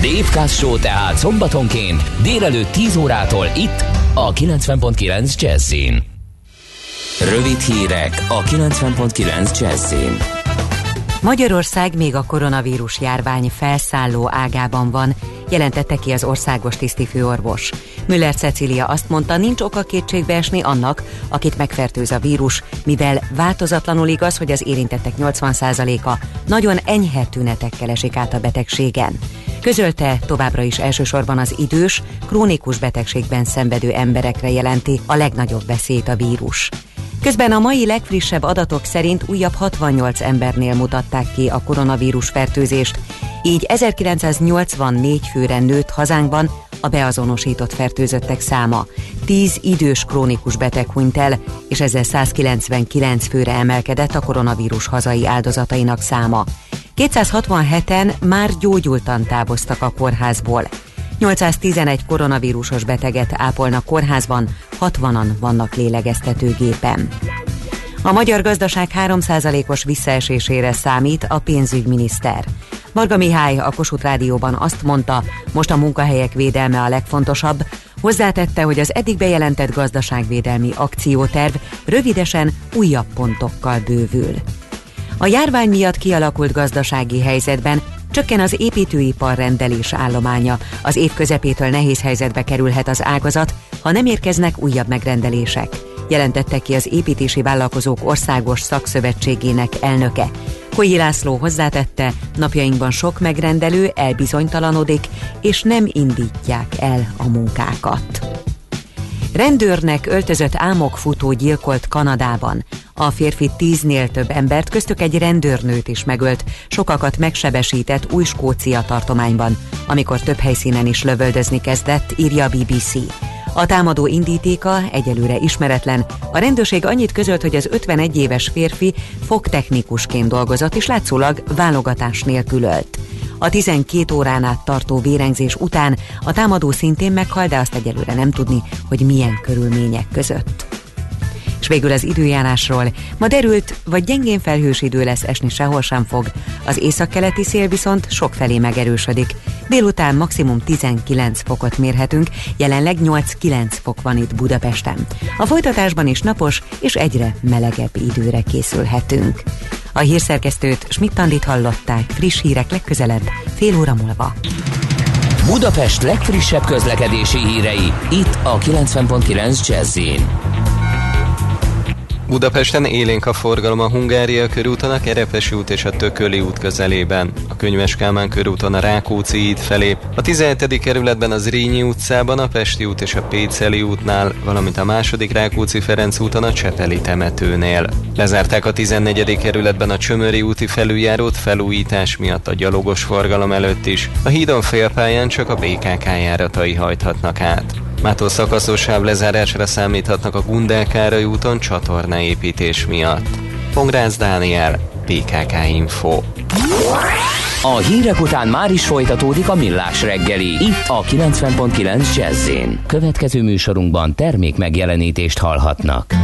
Dave Show tehát szombatonként délelőtt 10 órától itt a 90.9 Jazzin. Rövid hírek a 90.9 Jazzin. Magyarország még a koronavírus járvány felszálló ágában van, jelentette ki az országos tisztifőorvos. Müller Cecília azt mondta, nincs oka kétségbe esni annak, akit megfertőz a vírus, mivel változatlanul igaz, hogy az érintettek 80%-a nagyon enyhe tünetekkel esik át a betegségen. Közölte továbbra is elsősorban az idős, krónikus betegségben szenvedő emberekre jelenti a legnagyobb veszélyt a vírus. Közben a mai legfrissebb adatok szerint újabb 68 embernél mutatták ki a koronavírus fertőzést, így 1984 főre nőtt hazánkban a beazonosított fertőzöttek száma. 10 idős krónikus beteg hunyt el, és ezzel 199 főre emelkedett a koronavírus hazai áldozatainak száma. 267-en már gyógyultan távoztak a kórházból. 811 koronavírusos beteget ápolnak kórházban, 60-an vannak lélegeztetőgépen. A magyar gazdaság 3%-os visszaesésére számít a pénzügyminiszter. Marga Mihály a Kossuth Rádióban azt mondta, most a munkahelyek védelme a legfontosabb, hozzátette, hogy az eddig bejelentett gazdaságvédelmi akcióterv rövidesen újabb pontokkal bővül. A járvány miatt kialakult gazdasági helyzetben Csökken az építőipar rendelés állománya. Az év közepétől nehéz helyzetbe kerülhet az ágazat, ha nem érkeznek újabb megrendelések. Jelentette ki az építési vállalkozók országos szakszövetségének elnöke. Kolyi László hozzátette, napjainkban sok megrendelő elbizonytalanodik, és nem indítják el a munkákat. Rendőrnek öltözött álmokfutó gyilkolt Kanadában. A férfi tíznél több embert, köztük egy rendőrnőt is megölt, sokakat megsebesített új Skócia tartományban, amikor több helyszínen is lövöldözni kezdett, írja a BBC. A támadó indítéka egyelőre ismeretlen. A rendőrség annyit közölt, hogy az 51 éves férfi fogtechnikusként dolgozott, és látszólag válogatás nélkül ölt. A 12 órán át tartó vérengzés után a támadó szintén meghal, de azt egyelőre nem tudni, hogy milyen körülmények között. És végül az időjárásról. Ma derült, vagy gyengén felhős idő lesz, esni sehol sem fog. Az északkeleti szél viszont sokfelé megerősödik. Délután maximum 19 fokot mérhetünk, jelenleg 8-9 fok van itt Budapesten. A folytatásban is napos és egyre melegebb időre készülhetünk. A hírszerkesztőt Schmidt-Tandit hallották, friss hírek legközelebb, fél óra múlva. Budapest legfrissebb közlekedési hírei, itt a 90.9 jazz Budapesten élénk a forgalom a Hungária körúton, a Kerepesi út és a Tököli út közelében, a Könyves Kálmán körúton a Rákóczi híd felé, a 17. kerületben az Rínyi utcában, a Pesti út és a Péceli útnál, valamint a második Rákóczi Ferenc úton a Csepeli temetőnél. Lezárták a 14. kerületben a Csömöri úti felüljárót felújítás miatt a gyalogos forgalom előtt is. A hídon félpályán csak a BKK járatai hajthatnak át. Mától szakaszos lezárásra számíthatnak a Gundel Károly úton csatornaépítés miatt. Pongrász Dániel, PKK Info. A hírek után már is folytatódik a millás reggeli, itt a 90.9 jazz Következő műsorunkban termék megjelenítést hallhatnak.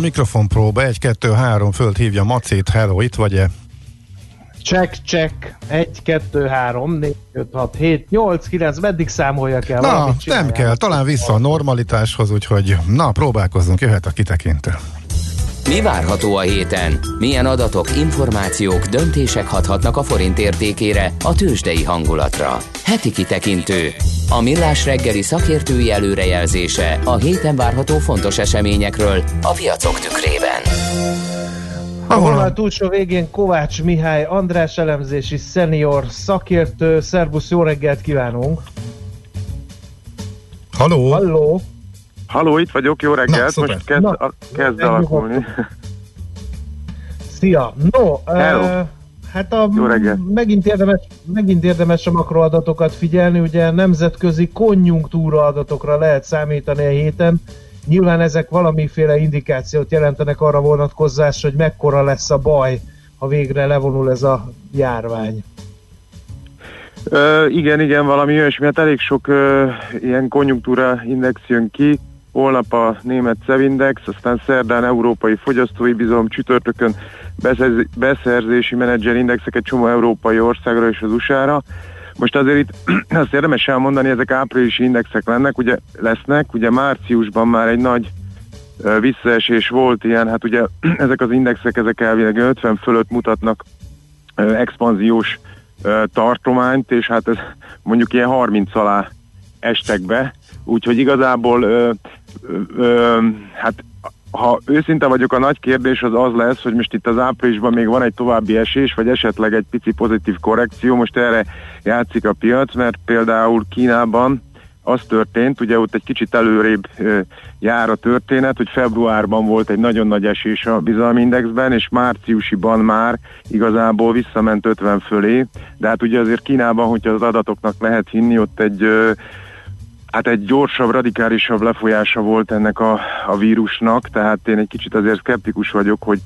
Mikrofon próba, 1, 2, 3, föld hívja Macét, hello, itt vagy-e? Check, check. 1, 2, 3, 4, 5, 6, 7, 8, 9, meddig számoljak el? Na, nem kell, talán vissza a normalitáshoz, úgyhogy na, próbálkozzunk, jöhet a kitekintő. Mi várható a héten? Milyen adatok, információk, döntések hathatnak a forint értékére, a tőzsdei hangulatra? Heti kitekintő. A millás reggeli szakértői előrejelzése a héten várható fontos eseményekről a piacok tükrében. A vonal túlsó végén Kovács Mihály, András elemzési szenior szakértő. Szerbusz, jó reggelt kívánunk! Halló! Halló! Halló, itt vagyok, jó reggelt, szuper. most kezd, Na, a, kezd alakulni. Szia! No, Hello. uh, hát a, Jó reggelt. megint, érdemes, megint érdemes a makroadatokat figyelni, ugye nemzetközi konjunktúra adatokra lehet számítani a héten. Nyilván ezek valamiféle indikációt jelentenek arra vonatkozás, hogy mekkora lesz a baj, ha végre levonul ez a járvány. Ö, igen, igen, valami olyasmi, hát elég sok ö, ilyen konjunktúra index jön ki, holnap a német Cevindex, aztán szerdán európai fogyasztói bizalom, csütörtökön beszerz, beszerzési menedzser indexek egy csomó európai országra és az USA-ra. Most azért itt (clears throat) azt érdemes elmondani, ezek áprilisi indexek lennek, ugye lesznek, ugye márciusban már egy nagy visszaesés volt ilyen, hát ugye (clears throat) ezek az indexek, ezek elvileg 50 fölött mutatnak expanziós tartományt, és hát ez mondjuk ilyen 30 alá estek be, úgyhogy igazából ö, hát ha őszinte vagyok, a nagy kérdés az az lesz, hogy most itt az áprilisban még van egy további esés, vagy esetleg egy pici pozitív korrekció, most erre játszik a piac, mert például Kínában az történt, ugye ott egy kicsit előrébb jár a történet, hogy februárban volt egy nagyon nagy esés a bizalmi indexben, és márciusiban már igazából visszament 50 fölé, de hát ugye azért Kínában, hogyha az adatoknak lehet hinni, ott egy Hát egy gyorsabb, radikálisabb lefolyása volt ennek a, a vírusnak, tehát én egy kicsit azért szkeptikus vagyok, hogy,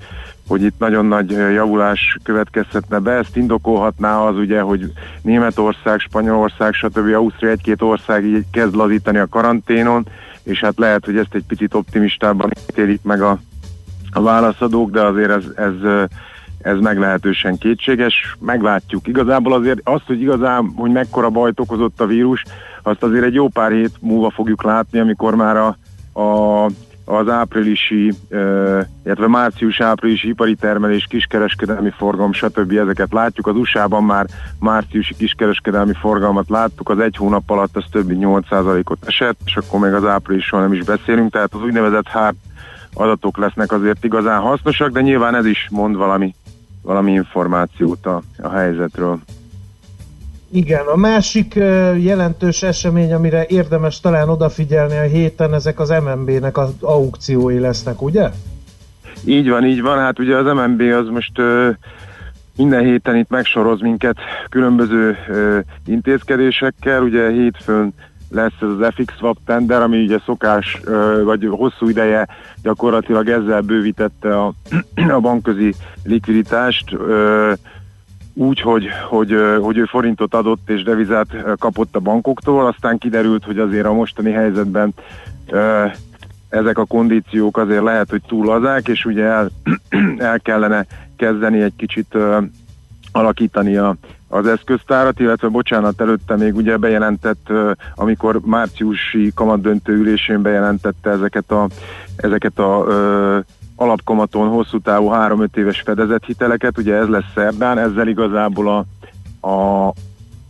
hogy itt nagyon nagy javulás következhetne be. Ezt indokolhatná az ugye, hogy Németország, Spanyolország, stb. Ausztria egy-két ország így kezd lazítani a karanténon, és hát lehet, hogy ezt egy picit optimistábban ítélik meg a, a válaszadók, de azért ez, ez, ez meglehetősen kétséges. Meglátjuk. Igazából azért azt, hogy igazán, hogy mekkora bajt okozott a vírus, azt azért egy jó pár hét múlva fogjuk látni, amikor már a, a, az áprilisi, illetve március-áprilisi ipari termelés, kiskereskedelmi forgalom, stb. ezeket látjuk. Az USA-ban már márciusi kiskereskedelmi forgalmat láttuk, az egy hónap alatt az több mint 8%-ot esett, és akkor még az áprilisról nem is beszélünk, tehát az úgynevezett hard adatok lesznek azért igazán hasznosak, de nyilván ez is mond valami, valami információt a, a helyzetről. Igen, a másik jelentős esemény, amire érdemes talán odafigyelni a héten, ezek az MNB-nek az aukciói lesznek, ugye? Így van, így van. Hát ugye az MNB az most minden héten itt megsoroz minket különböző intézkedésekkel. Ugye hétfőn lesz ez az FX swap tender, ami ugye szokás, vagy hosszú ideje gyakorlatilag ezzel bővítette a, (clears throat) a bankközi likviditást. Úgy, hogy, hogy, hogy ő forintot adott és devizát kapott a bankoktól, aztán kiderült, hogy azért a mostani helyzetben ezek a kondíciók azért lehet, hogy túl lazák, és ugye el, (clears throat) el kellene kezdeni egy kicsit alakítani a, az eszköztárat, illetve bocsánat, előtte még ugye bejelentett, amikor márciusi kamatdöntő ülésén bejelentette ezeket a, ezeket a ö, alapkamaton hosszú távú 3-5 éves fedezett hiteleket, ugye ez lesz szerdán, ezzel igazából a, a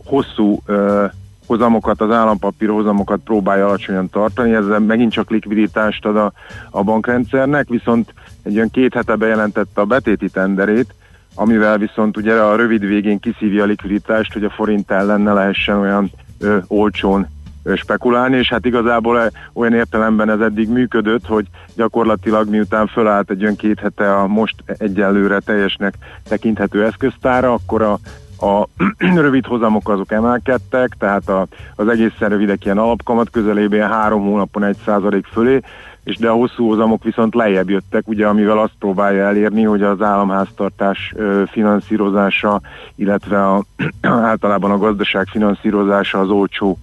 hosszú ö, hozamokat, az állampapír hozamokat próbálja alacsonyan tartani, ezzel megint csak likviditást ad a, a bankrendszernek, viszont egy olyan két hete bejelentette a betéti tenderét, amivel viszont ugye a rövid végén kiszívja a likviditást, hogy a forint ellen ne lehessen olyan ö, olcsón spekulálni, és hát igazából e- olyan értelemben ez eddig működött, hogy gyakorlatilag miután fölállt egy olyan két hete a most egyelőre teljesnek tekinthető eszköztára, akkor a a (clears throat) rövid hozamok azok emelkedtek, tehát a, az egészen rövidek ilyen alapkamat közelében három hónapon egy százalék fölé, és de a hosszú hozamok viszont lejjebb jöttek, ugye amivel azt próbálja elérni, hogy az államháztartás finanszírozása, illetve a, (clears throat) általában a gazdaság finanszírozása az olcsó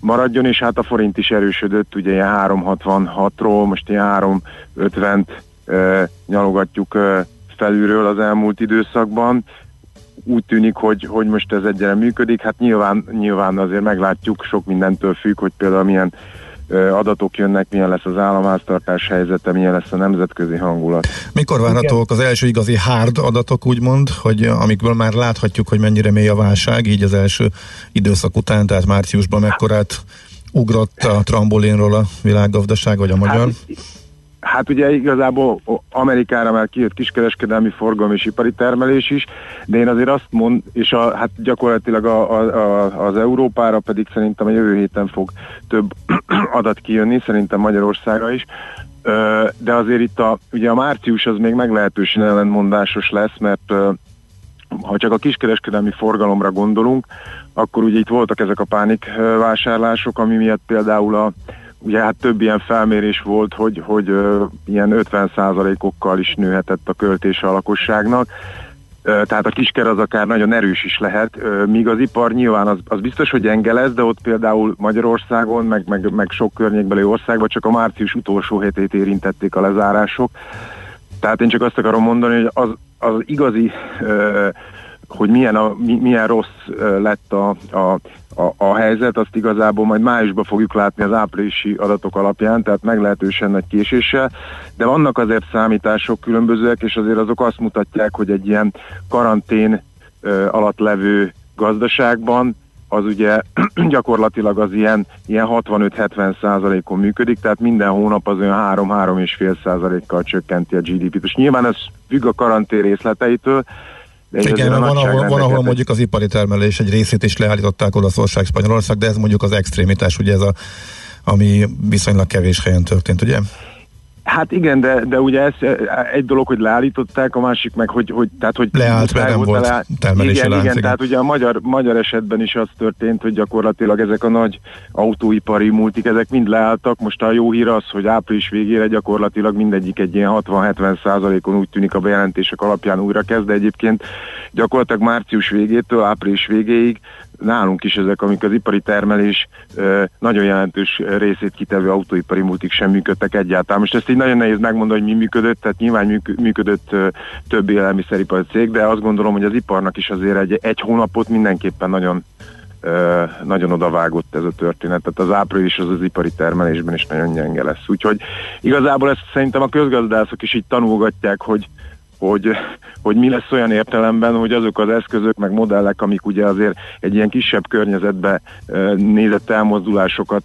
maradjon, és hát a forint is erősödött, ugye ilyen 366-ról, most ilyen 350-t ö, nyalogatjuk ö, felülről az elmúlt időszakban. Úgy tűnik, hogy, hogy most ez egyre működik. Hát nyilván, nyilván azért meglátjuk, sok mindentől függ, hogy például milyen adatok jönnek, milyen lesz az államháztartás helyzete, milyen lesz a nemzetközi hangulat. Mikor várhatók az első igazi hard adatok, úgymond, hogy amikből már láthatjuk, hogy mennyire mély a válság, így az első időszak után, tehát márciusban mekkorát ugrott a trambolinról a világgazdaság, vagy a magyar? Hát ugye igazából Amerikára már kijött kiskereskedelmi forgalom és ipari termelés is, de én azért azt mond, és a, hát gyakorlatilag a, a, a, az Európára pedig szerintem a jövő héten fog több (clears throat) adat kijönni, szerintem Magyarországra is. De azért itt a, ugye a március az még meglehetősen ellentmondásos lesz, mert ha csak a kiskereskedelmi forgalomra gondolunk, akkor ugye itt voltak ezek a pánik ö, vásárlások, ami miatt például a Ugye hát több ilyen felmérés volt, hogy, hogy ilyen 50%-okkal is nőhetett a költése a lakosságnak. Tehát a kisker az akár nagyon erős is lehet, ö, míg az ipar nyilván az, az biztos, hogy gyenge lesz, de ott például Magyarországon, meg, meg, meg sok környékbeli országban csak a március utolsó hetét érintették a lezárások. Tehát én csak azt akarom mondani, hogy az, az igazi, hogy milyen, a, mi, milyen rossz lett a, a, a, a helyzet, azt igazából majd májusban fogjuk látni az áprilisi adatok alapján, tehát meglehetősen nagy késéssel, de vannak azért számítások különbözőek, és azért azok azt mutatják, hogy egy ilyen karantén ö, alatt levő gazdaságban az ugye (clears throat) gyakorlatilag az ilyen, ilyen 65-70 százalékon működik, tehát minden hónap az olyan 3-3,5 százalékkal csökkenti a GDP-t. És nyilván ez függ a karantén részleteitől, de Igen, van ahol, van, ahol mondjuk az ipari termelés egy részét is leállították Olaszország, Spanyolország, de ez mondjuk az extrémitás, ugye ez a, ami viszonylag kevés helyen történt, ugye? Hát igen, de, de ugye ez eh, egy dolog, hogy leállították, a másik meg, hogy, hogy tehát, hogy Leállt, mert nem volt leáll- termelési igen, lánc, igen, igen. tehát ugye a magyar, magyar esetben is az történt, hogy gyakorlatilag ezek a nagy autóipari multik, ezek mind leálltak. Most a jó hír az, hogy április végére gyakorlatilag mindegyik egy ilyen 60-70 százalékon úgy tűnik a bejelentések alapján újra kezd, de egyébként gyakorlatilag március végétől április végéig nálunk is ezek, amik az ipari termelés nagyon jelentős részét kitevő autóipari multik sem működtek egyáltalán. Most ezt így nagyon nehéz megmondani, hogy mi működött, tehát nyilván műk- működött több élelmiszeripari cég, de azt gondolom, hogy az iparnak is azért egy, egy hónapot mindenképpen nagyon nagyon odavágott ez a történet. Tehát az április az az ipari termelésben is nagyon gyenge lesz. Úgyhogy igazából ezt szerintem a közgazdászok is így tanulgatják, hogy hogy, hogy mi lesz olyan értelemben, hogy azok az eszközök, meg modellek, amik ugye azért egy ilyen kisebb környezetbe nézett elmozdulásokat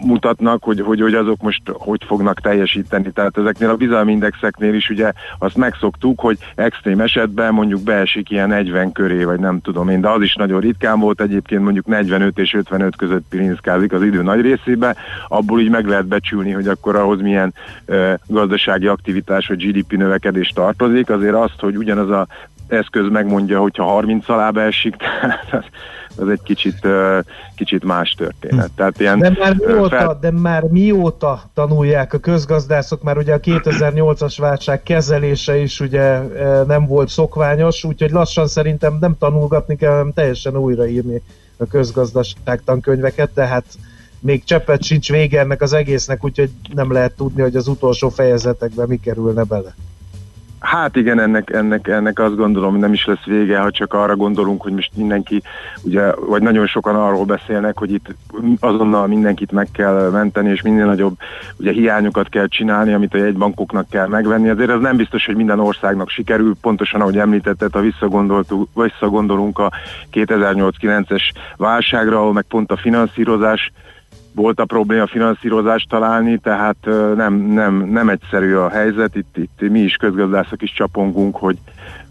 mutatnak, hogy, hogy, hogy azok most hogy fognak teljesíteni. Tehát ezeknél a bizalmi indexeknél is ugye azt megszoktuk, hogy extrém esetben mondjuk beesik ilyen 40 köré, vagy nem tudom én, de az is nagyon ritkán volt, egyébként mondjuk 45 és 55 között pirinszkázik az idő nagy részébe, abból így meg lehet becsülni, hogy akkor ahhoz milyen ö, gazdasági aktivitás vagy GDP növekedés tartozik, azért azt, hogy ugyanaz a eszköz megmondja, hogyha 30 alá beesik, tehát az, egy kicsit, kicsit más történet. Tehát ilyen, De már mióta, de már mióta tanulják a közgazdászok, már ugye a 2008-as válság kezelése is ugye nem volt szokványos, úgyhogy lassan szerintem nem tanulgatni kell, hanem teljesen újraírni a közgazdaság tankönyveket, tehát még cseppet sincs vége ennek az egésznek, úgyhogy nem lehet tudni, hogy az utolsó fejezetekben mi kerülne bele. Hát igen, ennek, ennek, ennek azt gondolom, nem is lesz vége, ha csak arra gondolunk, hogy most mindenki, ugye, vagy nagyon sokan arról beszélnek, hogy itt azonnal mindenkit meg kell menteni, és minél nagyobb ugye, hiányokat kell csinálni, amit a jegybankoknak kell megvenni. Azért ez nem biztos, hogy minden országnak sikerül, pontosan ahogy említetted, ha visszagondolunk a 2008-9-es válságra, ahol meg pont a finanszírozás volt a probléma finanszírozást találni, tehát nem, nem, nem egyszerű a helyzet, itt, itt mi is közgazdászok is csapongunk, hogy,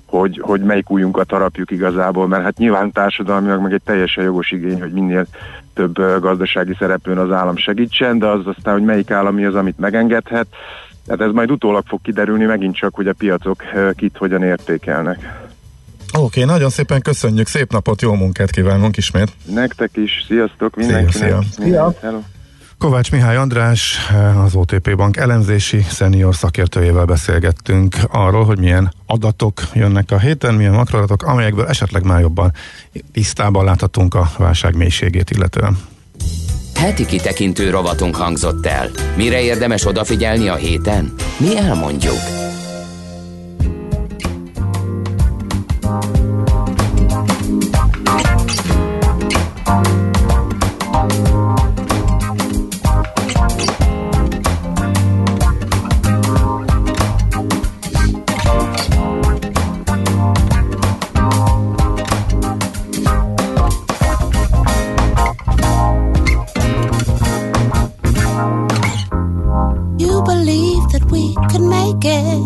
hogy, hogy melyik újunkat harapjuk igazából, mert hát nyilván társadalmilag meg egy teljesen jogos igény, hogy minél több gazdasági szereplőn az állam segítsen, de az aztán, hogy melyik állami az, amit megengedhet, tehát ez majd utólag fog kiderülni megint csak, hogy a piacok kit hogyan értékelnek. Oké, nagyon szépen köszönjük, szép napot, jó munkát kívánunk ismét. Nektek is, sziasztok mindenkinek! szia. Mindent, hello. Kovács Mihály András, az OTP Bank elemzési szenior szakértőjével beszélgettünk arról, hogy milyen adatok jönnek a héten, milyen makroadatok, amelyekből esetleg már jobban tisztában láthatunk a válság mélységét illetően. Heti kitekintő rovatunk hangzott el. Mire érdemes odafigyelni a héten? Mi elmondjuk. que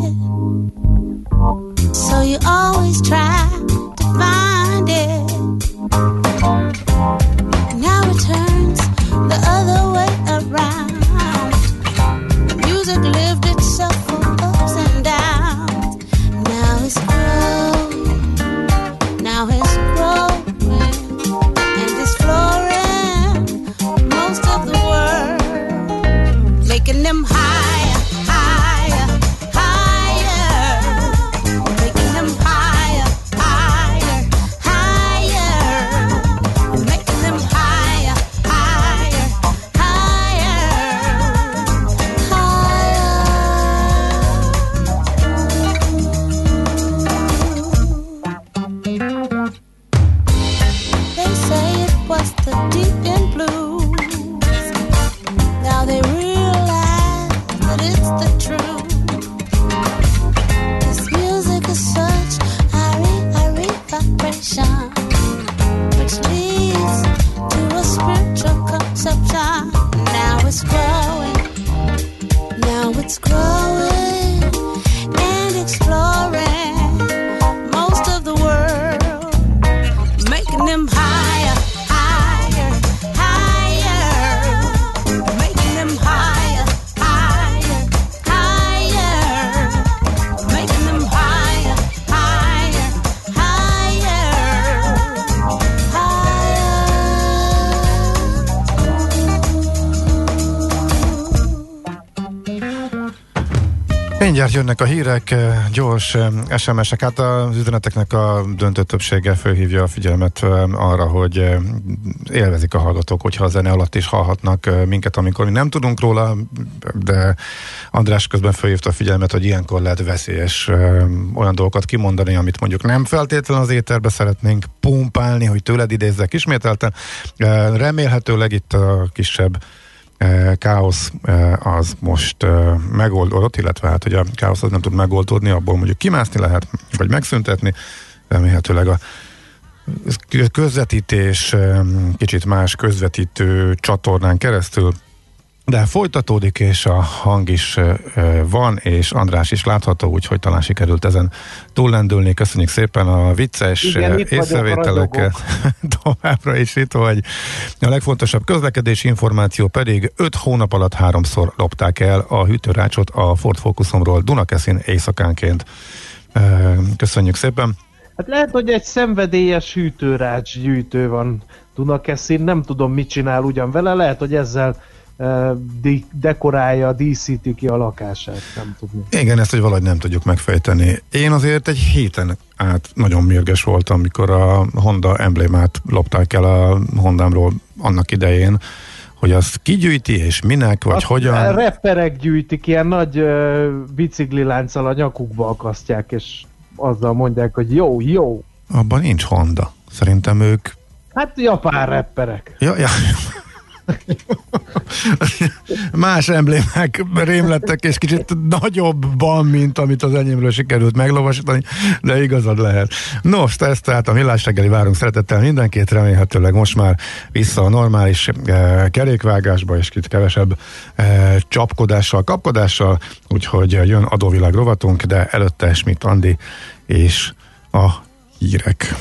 上 Mindjárt jönnek a hírek, eh, gyors eh, SMS-ek. Hát az üzeneteknek a döntő többsége fölhívja a figyelmet eh, arra, hogy élvezik a hallgatók, hogyha a zene alatt is hallhatnak minket, amikor mi nem tudunk róla, de András közben fölhívta a figyelmet, hogy ilyenkor lehet veszélyes olyan dolgokat kimondani, amit mondjuk nem feltétlenül az éterbe szeretnénk pumpálni, hogy tőled idézzek ismételten. Remélhetőleg itt a kisebb káosz eh, az most eh, megoldódott, illetve hát, hogy a káosz az nem tud megoldódni, abból mondjuk kimászni lehet, vagy megszüntetni, remélhetőleg a közvetítés eh, kicsit más közvetítő csatornán keresztül de folytatódik, és a hang is van, és András is látható, úgyhogy talán sikerült ezen túllendülni. Köszönjük szépen a vicces Igen, észrevételeket. (laughs) Továbbra is itt vagy. A legfontosabb közlekedési információ pedig 5 hónap alatt háromszor lopták el a hűtőrácsot a Ford Focusomról Dunakeszin éjszakánként. Köszönjük szépen. Hát lehet, hogy egy szenvedélyes hűtőrács gyűjtő van Dunakeszin, nem tudom mit csinál ugyan vele, lehet, hogy ezzel dekorálja, díszíti ki a lakását, nem tudni. Igen, ezt, hogy valahogy nem tudjuk megfejteni. Én azért egy héten át nagyon mérges voltam, amikor a Honda emblémát lopták el a Hondámról annak idején, hogy azt kigyűjti, és minek, vagy Azt hogyan. Rapperek gyűjtik, ilyen nagy uh, biciklilánccal a nyakukba akasztják, és azzal mondják, hogy jó, jó. Abban nincs Honda. Szerintem ők... Hát japán rapperek. Ja, ja. Más emblémák rémlettek, és kicsit nagyobban, mint amit az enyémről sikerült meglovasítani, de igazad lehet. Nos, ez tehát a millás reggeli várunk szeretettel mindenkit, remélhetőleg most már vissza a normális eh, kerékvágásba, és kicsit kevesebb eh, csapkodással, kapkodással, úgyhogy jön adóvilág rovatunk, de előtte Schmidt Andi és a hírek.